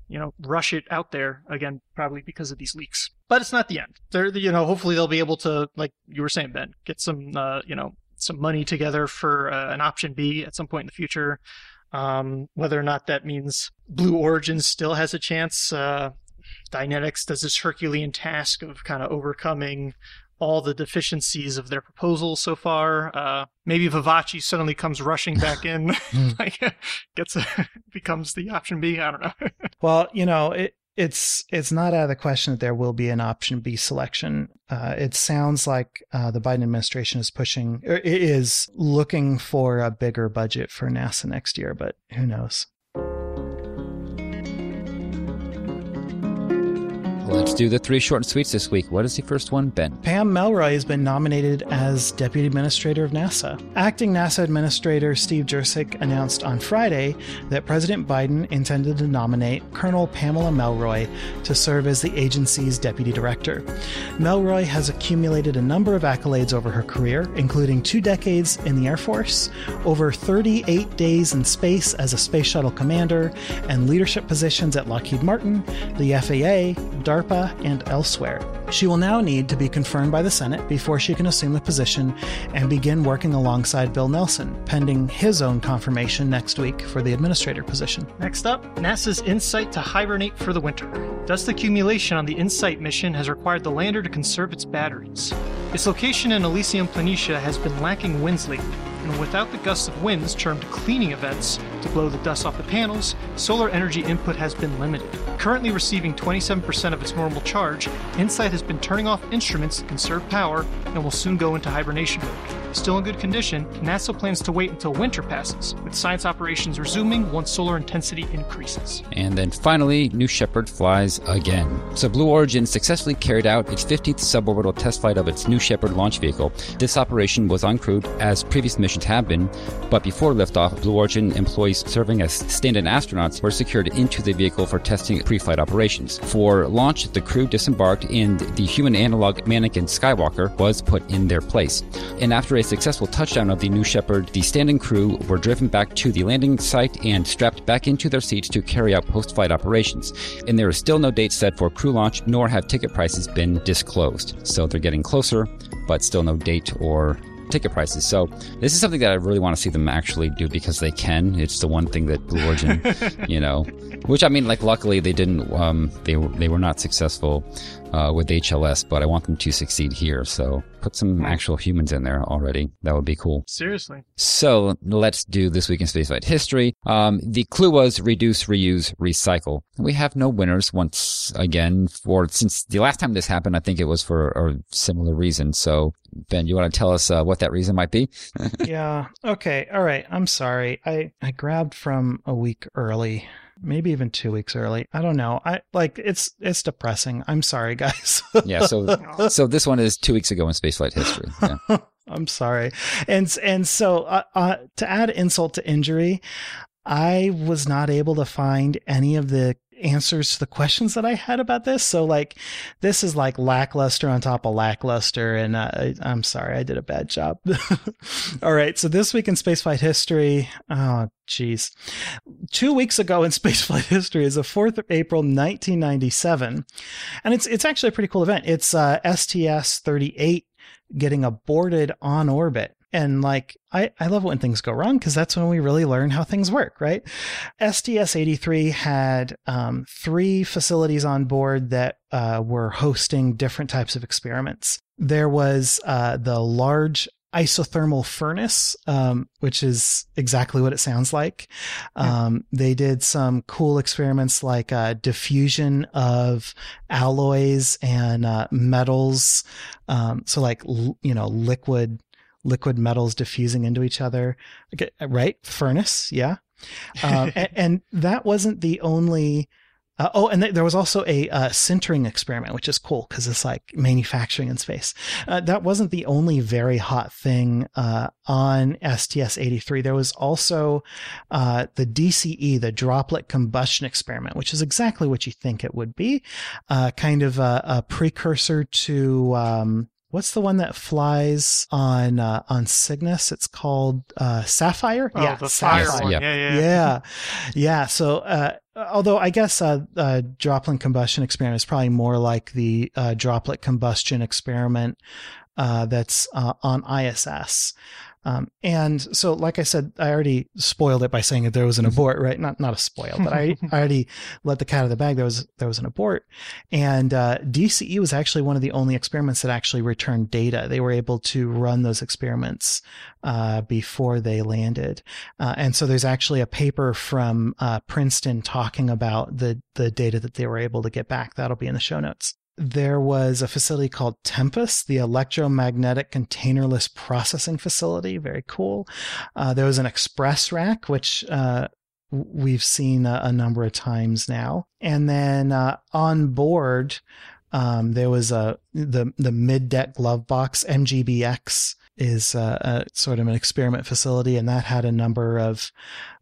you know, rush it out there again, probably because of these leaks. But it's not the end. They're, you know, hopefully they'll be able to, like you were saying, Ben, get some, uh, you know, some money together for uh, an option B at some point in the future. Um, whether or not that means Blue Origin still has a chance, uh, Dynetics does this Herculean task of kind of overcoming all the deficiencies of their proposal so far. Uh, maybe Vivace suddenly comes rushing back in, [LAUGHS] [LAUGHS] like gets a, [LAUGHS] becomes the option B. I don't know. well, you know, it, it's it's not out of the question that there will be an option B selection. Uh, it sounds like uh, the Biden administration is pushing, or is looking for a bigger budget for NASA next year, but who knows? Let's do the three short and sweets this week. What is the first one, Ben? Pam Melroy has been nominated as Deputy Administrator of NASA. Acting NASA Administrator Steve Jurczyk announced on Friday that President Biden intended to nominate Colonel Pamela Melroy to serve as the agency's Deputy Director. Melroy has accumulated a number of accolades over her career, including two decades in the Air Force, over 38 days in space as a Space Shuttle commander, and leadership positions at Lockheed Martin, the FAA, DARPA, and elsewhere. She will now need to be confirmed by the Senate before she can assume the position and begin working alongside Bill Nelson, pending his own confirmation next week for the administrator position. Next up, NASA's InSight to hibernate for the winter. Dust accumulation on the InSight mission has required the lander to conserve its batteries. Its location in Elysium Planitia has been lacking winds lately, and without the gusts of winds termed cleaning events to blow the dust off the panels, solar energy input has been limited. Currently receiving 27% of its normal charge, InSight has been turning off instruments to conserve power and will soon go into hibernation mode. Still in good condition, NASA plans to wait until winter passes, with science operations resuming once solar intensity increases. And then finally, New Shepard flies again. So Blue Origin successfully carried out its 15th suborbital test flight of its New Shepard launch vehicle. This operation was uncrewed as previous missions have been, but before liftoff, Blue Origin employees serving as stand-in astronauts were secured into the vehicle for testing pre-flight operations. For launch, the crew disembarked and the human analog mannequin Skywalker was put in their place. And after a successful touchdown of the New Shepard, the stand-in crew were driven back to the landing site and strapped back into their seats to carry out post-flight operations. And there is still no date set for crew launch, nor have ticket prices been disclosed. So they're getting closer, but still no date or ticket prices. So this is something that I really want to see them actually do because they can. It's the one thing that Blue Origin, [LAUGHS] you know, which I mean, like luckily they didn't, um, they they were not successful uh, with HLS, but I want them to succeed here. So put some actual humans in there already. That would be cool. Seriously. So let's do this week in spaceflight history. Um, the clue was reduce, reuse, recycle. We have no winners once again for since the last time this happened. I think it was for a similar reason. So Ben, you want to tell us uh, what that reason might be? [LAUGHS] yeah. Okay. All right. I'm sorry. I I grabbed from a week early maybe even two weeks early. I don't know. I like it's it's depressing. I'm sorry, guys. [LAUGHS] yeah. So so this one is two weeks ago in spaceflight history. Yeah. [LAUGHS] I'm sorry, and and so uh, uh, to add insult to injury, I was not able to find any of the answers to the questions that I had about this. So like, this is like lackluster on top of lackluster. And uh, I, I'm sorry, I did a bad job. [LAUGHS] All right. So this week in spaceflight history, oh, geez. Two weeks ago in [LAUGHS] spaceflight history is the 4th of April, 1997. And it's, it's actually a pretty cool event. It's uh, STS 38 getting aborted on orbit. And like, I, I love when things go wrong because that's when we really learn how things work, right? STS 83 had um, three facilities on board that uh, were hosting different types of experiments. There was uh, the large isothermal furnace, um, which is exactly what it sounds like. Um, they did some cool experiments like uh, diffusion of alloys and uh, metals. Um, so like, l- you know, liquid liquid metals diffusing into each other. Okay, right? Furnace, yeah. Um, [LAUGHS] and, and, that wasn't the only. Uh, oh, and th- there was also a uh, sintering experiment, which is cool because it's like manufacturing in space. Uh, that wasn't the only very hot thing uh, on STS 83. There was also uh, the DCE, the droplet combustion experiment, which is exactly what you think it would be, uh, kind of a, a precursor to. Um, what's the one that flies on uh, on Cygnus? It's called uh, Saffire. Oh, yeah, the fire Saffire. one. Yeah. Yeah, yeah, Yeah, yeah. So, uh, although I guess uh, uh, droplet combustion experiment is probably more like the uh, droplet combustion experiment uh, that's uh, on ISS. Um, and so, like I said, I already spoiled it by saying that there was an abort, right? Not not a spoil, but I, [LAUGHS] I already let the cat out of the bag. There was there was an abort, and uh, DCE was actually one of the only experiments that actually returned data. They were able to run those experiments uh, before they landed, uh, and so there's actually a paper from uh, Princeton talking about the the data that they were able to get back. That'll be in the show notes there was a facility called TEMPUS, the electromagnetic containerless processing facility. Very cool. Uh, there was an express rack, which uh, we've seen a, a, number of times now. And then uh, on board, um, there was a the the mid deck glove box MGBX is uh, a, sort of an experiment facility, and that had a number of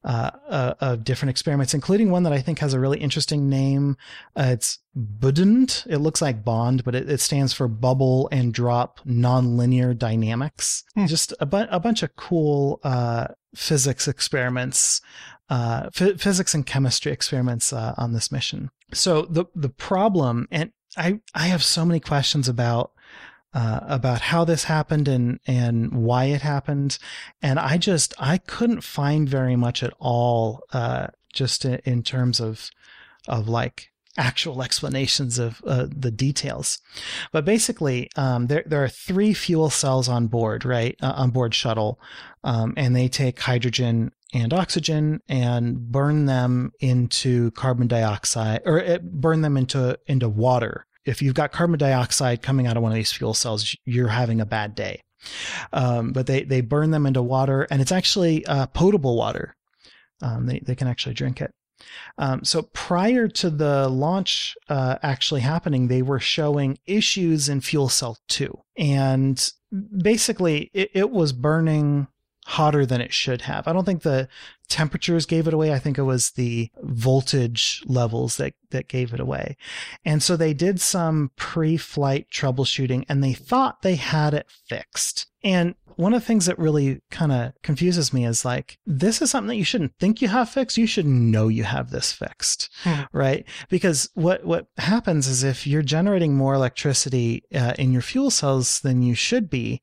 uh, uh, of different experiments, including one that I think has a really interesting name. Uh, it's BUDND. It looks like Bond, but it, it, stands for Bubble and Drop Nonlinear Dynamics. Hmm. Just a, bu- a bunch of cool uh, physics experiments, uh, f- physics and chemistry experiments on this mission. So the the problem, and I I have so many questions about uh, about how this happened and and why it happened, and I just I couldn't find very much at all, uh, just in, in terms of of like actual [LAUGHS] explanations of uh, the details. But basically, um, there there are three fuel cells on board, right, uh, on board shuttle, um, and they take hydrogen and oxygen and burn them into carbon dioxide, or uh, burn them into into water if you've got carbon dioxide coming out of one of these fuel cells, you're having a bad day. Um, but they, they burn them into water, and it's actually uh, potable water. Um, they, they can actually drink it. Um, so prior to the launch uh, actually happening, they were showing issues in fuel cell 2. And basically, it, it was burning hotter than it should have. I don't think the temperatures gave it away. I think it was the voltage levels that, that gave it away. And so they did some pre flight troubleshooting and they thought they had it fixed. And one of the things that really kind of confuses me is like, this is something that you shouldn't think you have fixed. You should know you have this fixed, hmm. right? Because what, what happens is if you're generating more electricity uh, in your fuel cells than you should be,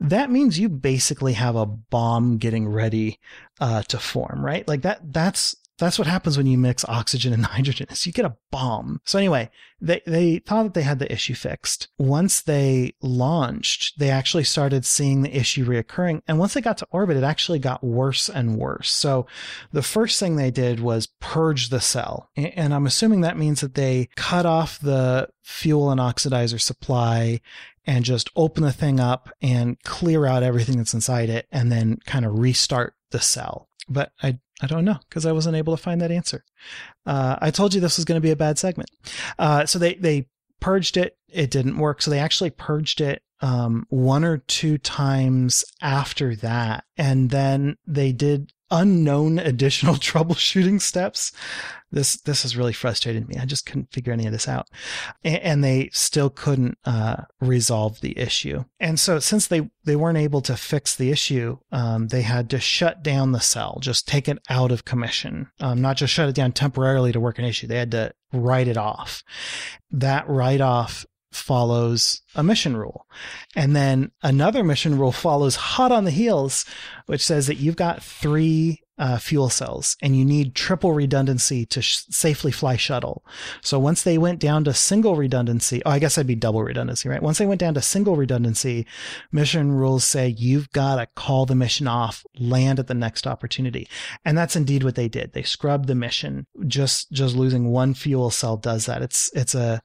that means you basically have a bomb getting ready uh, to form, right? Like that, that's that's what happens when you mix oxygen and [LAUGHS] nitrogen is you get a bomb. So anyway, they, they thought that they had the issue fixed. Once they launched, they actually started seeing the issue reoccurring. And once they got to orbit, it actually got worse and worse. So the first thing they did was purge the cell. And I'm assuming that means that they cut off the fuel and oxidizer supply and just open the thing up and clear out everything that's inside it and then kind of restart the cell. But I I don't know because I wasn't able to find that answer. Uh, I told you this was going to be a bad segment. Uh, so they they purged it. It didn't work. So they actually purged it um, one or two times after that, and then they did unknown additional [LAUGHS] troubleshooting steps. This this has really frustrated me. I just couldn't figure any of this out, and, and they still couldn't uh, resolve the issue. And so, since they they weren't able to fix the issue, um, they had to shut down the cell, just take it out of commission, um, not just shut it down temporarily to work an issue. They had to write it off. That write off follows a mission rule. And then another mission rule follows hot on the heels, which says that you've got three uh, fuel cells and you need triple redundancy to sh- safely fly shuttle. So once they went down to single redundancy, oh, I guess I'd be double redundancy, right? Once they went down to single redundancy, mission rules say you've got to call the mission off, land at the next opportunity. And that's indeed what they did. They scrubbed the mission. Just, just losing one fuel cell does that. It's, it's a,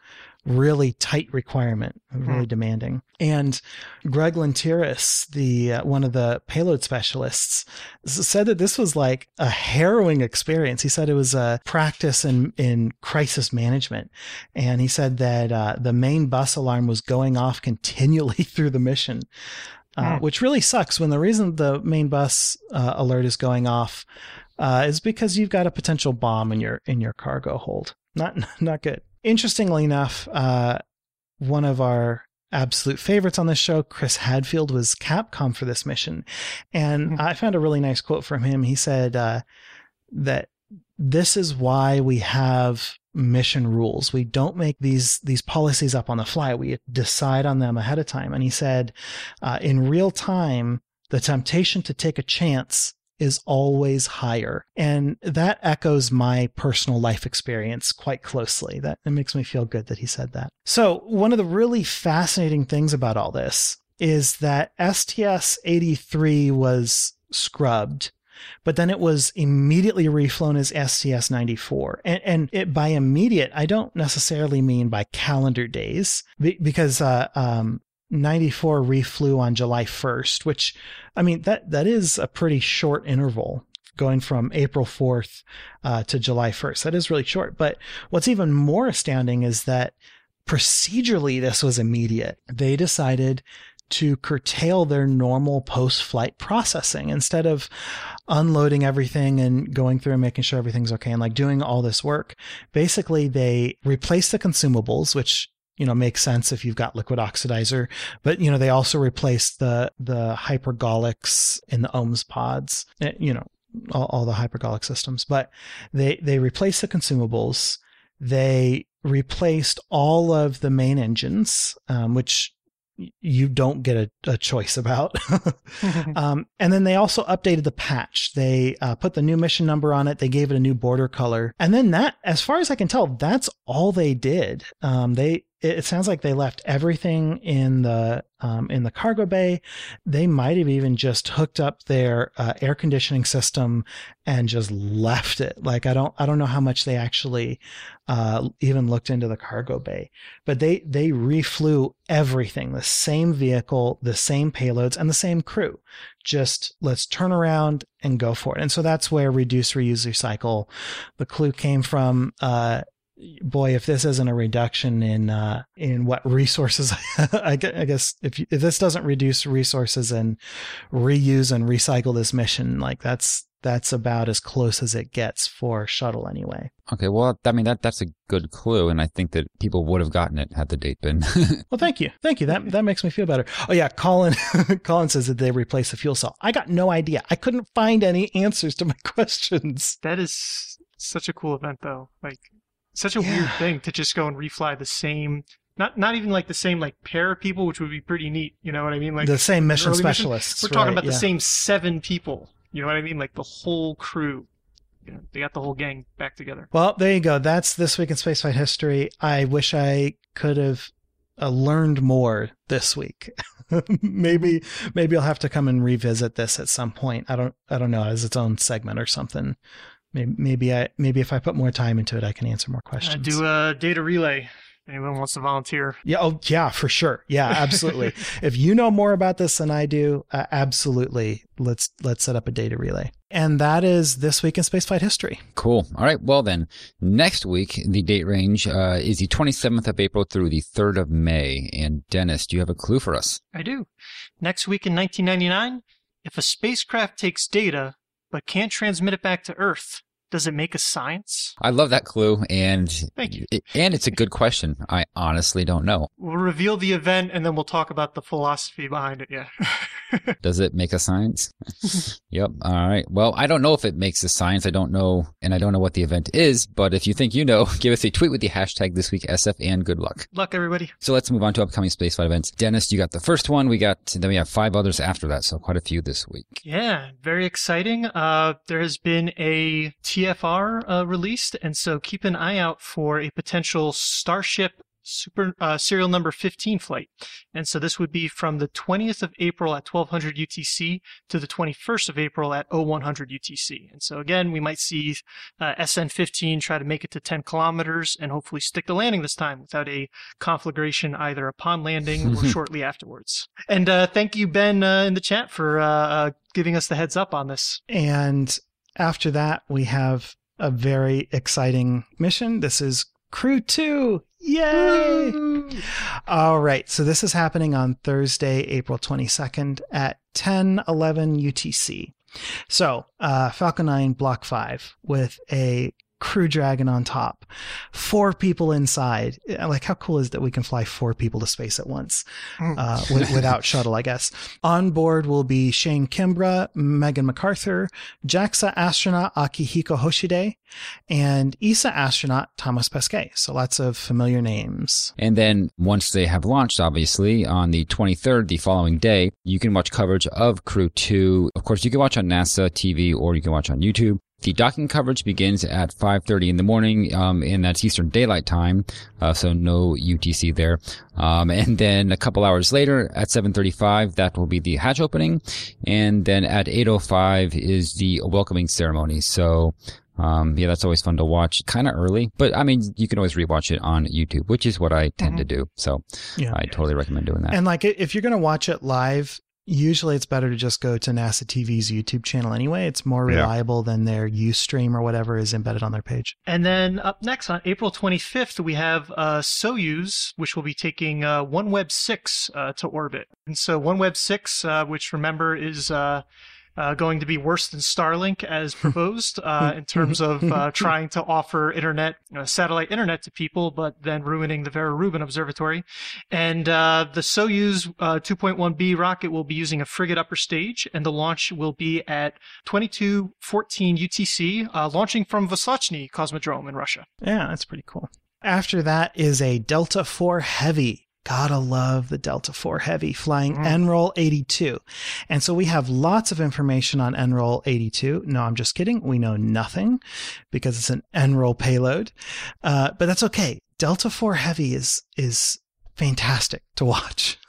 really tight requirement, really hmm. demanding. And Greg Linteris, the uh, one of the payload specialists, said that this was like a harrowing experience. He said it was a practice in in crisis management, and he said that uh, the main bus alarm was going off continually [LAUGHS] through the mission. Uh, hmm. which really sucks when the reason the main bus uh, alert is going off uh, is because you've got a potential bomb in your in your cargo hold. Not [LAUGHS] not good. Interestingly enough, uh, one of our absolute favorites on this show, Chris Hadfield, was Capcom for this mission. And mm-hmm. I found a really nice quote from him. He said uh, that this is why we have mission rules. We don't make these these policies up on the fly. We decide on them ahead of time. And he said, uh, in real time, the temptation to take a chance is always higher. And that echoes my personal life experience quite closely. That it makes me feel good that he said that. So one of the really fascinating things about all this is that STS 83 was scrubbed but then it was immediately reflown as STS 94. And, and it, by immediate, I don't necessarily mean by calendar days, because uh, um, 94 reflew on July 1st, which, I mean, that, that is a pretty short interval going from April 4th uh, to July 1st. That is really short. But what's even more astounding is that procedurally, this was immediate. They decided to curtail their normal post flight processing instead of unloading everything and going through and making sure everything's okay and like doing all this work. Basically, they replaced the consumables, which you know makes sense if you've got liquid oxidizer but you know they also replaced the the hypergolics in the OMS pods eh, you know all, all the hypergolic systems but they they replaced the consumables they replaced all of the main engines, um, which you don't get a, a choice about. [LAUGHS] [LAUGHS] um, and then they also updated the patch. They uh, put the new mission number on it. They gave it a new border color. And then that, as far as I can tell, that's all they did. Um, they it sounds like they left everything in the um, in the cargo bay. They might have even just hooked up their uh, air conditioning system and just left it. Like I don't I don't know how much they actually uh, even looked into the cargo bay, but they they reflew everything, the same vehicle, the same payloads, and the same crew. Just let's turn around and go for it. And so that's where reduce, reuse, recycle. The clue came from. Uh, boy, if this isn't a reduction in uh, in what resources, [LAUGHS] I guess if you, if this doesn't reduce resources and reuse and recycle this mission, like that's that's about as close as it gets for shuttle anyway. Okay, well, I mean that that's a good clue, and I think that people would have gotten it had the date been. [LAUGHS] well, thank you, thank you. That that makes me feel better. Oh yeah, Colin [LAUGHS] Colin says that they replaced the fuel cell. I got no idea. I couldn't find any answers to my questions. That is such a cool event, though. Like such a yeah. weird thing to just go and refly the same not not even like the same like pair of people, which would be pretty neat. You know what I mean? Like the same mission specialists. Mission. We're talking right, about yeah. the same seven people. You know what I mean? Like the whole crew. You know, they got the whole gang back together. Well, there you go. That's this week in spaceflight history. I wish I could have uh, learned more this week. [LAUGHS] maybe maybe I'll have to come and revisit this at some point. I don't I don't know as its own segment or something. Maybe, maybe I maybe if I put more time into it, I can answer more questions. Uh, do a data relay. Anyone wants to volunteer? Yeah. Oh, yeah, for sure. Yeah, absolutely. [LAUGHS] if you know more about this than I do, uh, absolutely. Let's let's set up a data relay. And that is this week in spaceflight history. Cool. All right. Well, then, next week, the date range uh, is the 27th of April through the 3rd of May. And Dennis, do you have a clue for us? I do. Next week in 1999, if a spacecraft takes data but can't transmit it back to Earth. Does it make a science? I love that clue, and thank you. And it's a good question. I honestly don't know. We'll reveal the event, and then we'll talk about the philosophy behind it. Yeah. [LAUGHS] Does it make a science? [LAUGHS] yep. All right. Well, I don't know if it makes a science. I don't know, and I don't know what the event is. But if you think you know, [LAUGHS] give us a tweet with the hashtag this week SF, and good luck. Luck, everybody. So let's move on to upcoming spaceflight events. Dennis, you got the first one. We got then we have five others after that, so quite a few this week. Yeah, very exciting. Uh, there has been a TFR uh, released, and so keep an eye out for a potential Starship super uh, serial number 15 flight. And so this would be from the 20th of April at 1200 UTC to the 21st of April at 0100 UTC. And so again, we might see uh, SN15 try to make it to 10 kilometers and hopefully stick the landing this time without a conflagration either upon landing or [LAUGHS] shortly afterwards. And uh, thank you, Ben, uh, in the chat for uh, uh, giving us the heads up on this. And after that, we have a very exciting mission. This is Crew 2. Yay! All right. So this is happening on Thursday, April 22nd at 10 11 UTC. So, uh, Falcon 9 Block 5 with a crew dragon on top, four people inside. Like, how cool is that we can fly four people to space at once hmm. uh, [LAUGHS] without shuttle, I guess. On board will be Shane Kimbrough, Megan McArthur, JAXA astronaut Akihiko Hoshide, and ESA astronaut Thomas Pesquet. So lots of familiar names. And then once they have launched, obviously, on the 23rd, the following day, you can watch coverage of Crew 2. Of course, you can watch on NASA TV or you can watch on YouTube. The docking coverage begins at 5:30 in the morning, um, and that's Eastern Daylight Time, uh, so no UTC there. Um, [LAUGHS] and then a couple hours later, at 7:35, that will be the hatch opening, and then at 8:05 is the welcoming ceremony. So. Um, yeah, that's always fun to watch. Kind of early, but I mean, you can always rewatch it on YouTube, which is what I tend mm-hmm. to do. So yeah. I totally recommend doing that. And like, if you're going to watch it live, usually it's better to just go to NASA TV's YouTube channel anyway. It's more reliable yeah. than their Ustream or whatever is embedded on their page. And then up next on April 25th, we have uh, Soyuz, which will be taking uh, OneWeb 6 uh, to orbit. And so OneWeb 6, uh, which remember is uh, going to be worse than Starlink as [LAUGHS] proposed uh, in terms of uh, [LAUGHS] trying to offer internet, satellite internet to people, but then ruining the Vera Rubin Observatory. And uh, the Soyuz 2.1B uh, rocket will be using a Fregat upper stage, and the launch will be at 2214 UTC, uh, launching from Vostochny Cosmodrome in Russia. Yeah, that's pretty cool. After that is a Delta IV Heavy. Gotta love the Delta 4 Heavy flying mm. NROL 82. And so we have lots of information on NROL 82. No, I'm just kidding. We know nothing because it's an NROL payload. Uh, but that's okay. Delta 4 Heavy is, is fantastic to watch. [LAUGHS]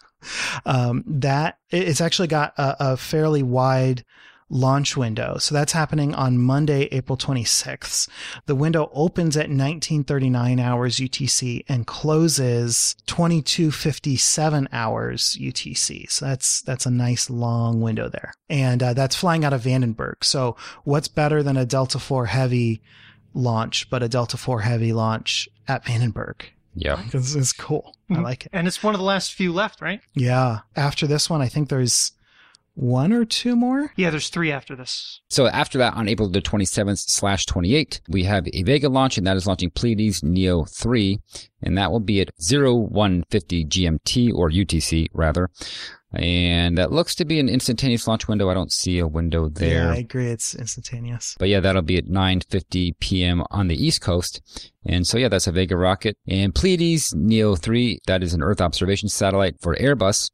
Um, that it's actually got a, a fairly wide launch window. So that's happening on Monday, April 26th. The window opens at 1939 hours UTC and closes 2257 hours UTC. So that's, that's a nice long window there. And uh, that's flying out of Vandenberg. So what's better than a Delta 4 Heavy launch, but a Delta 4 Heavy launch at Vandenberg? Yeah. It's, it's cool. I mm-hmm. like it. And it's one of the last few left, right? Yeah. After this one, I think there's one or two more? Yeah, there's three after this. So after that, on April the 27th slash 28th, we have a Vega launch, and that is launching Pleiades Neo 3, and that will be at 0150 GMT, or UTC rather. And that looks to be an instantaneous launch window. I don't see a window there. Yeah, I agree. It's instantaneous. But yeah, that'll be at 9:50 p.m. on the East Coast. And so yeah, that's a Vega rocket. And Pleiades Neo 3, that is an Earth observation satellite for Airbus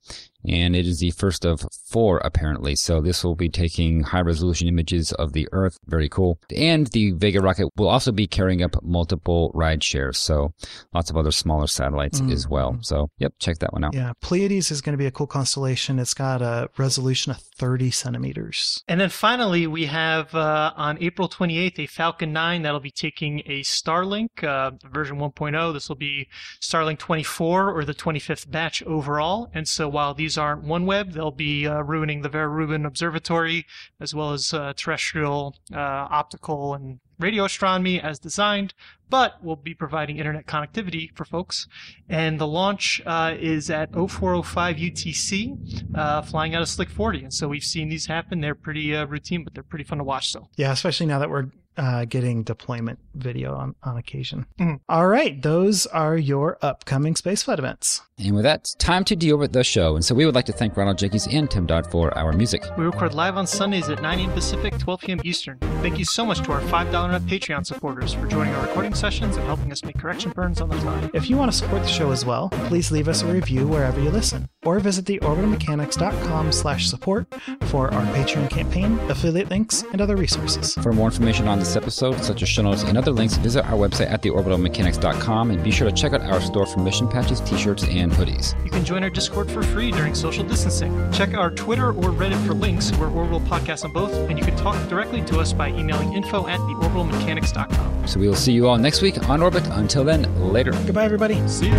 and it is the first of four apparently. So this will be taking high resolution images of the Earth. Very cool. And the Vega rocket will also be carrying up multiple ride shares. So lots of other smaller satellites mm. as well. So yep, check that one out. Yeah, Pleiades is going to be a cool constellation. It's got a resolution of 30 centimeters. And then finally, we have uh, on April 28th a Falcon 9 that'll be taking a Starlink uh, version 1.0. This will be Starlink 24 or the 25th batch overall. And so while these aren't OneWeb. They'll be uh, ruining the Vera Rubin Observatory as well as uh, terrestrial, uh, optical, and radio astronomy as designed, but we'll be providing internet connectivity for folks. And the launch uh, is at 0405 UTC, uh, flying out of Slick 40. And so we've seen these happen. They're pretty uh, routine, but they're pretty fun to watch still. Yeah, especially now that we're uh, getting deployment video on, on occasion. Mm. All right, those are your upcoming spaceflight events. And with that, time to deal with the show. And so we would like to thank Ronald Jenkins and Tim Dodd for our music. We record live on Sundays at 9 a.m. Pacific, 12 p.m. Eastern. Thank you so much to our $5 a Patreon supporters for joining our recording sessions and helping us make correction burns on the fly. If you want to support the show as well, please leave us a review wherever you listen, or visit theorbitalmechanics.com slash support for our Patreon campaign, affiliate links, and other resources. For more information on this episode, such as show notes and other links, visit our website at theorbitalmechanics.com and be sure to check out our store for mission patches, t-shirts, and hoodies. You can join our Discord for free during social distancing. Check our Twitter or Reddit for links. We're Orbital Podcast on both, and you can talk directly to us by emailing info at theorbitalmechanics.com. So we will see you all next week on Orbit. Until then, later. Goodbye, everybody. See you.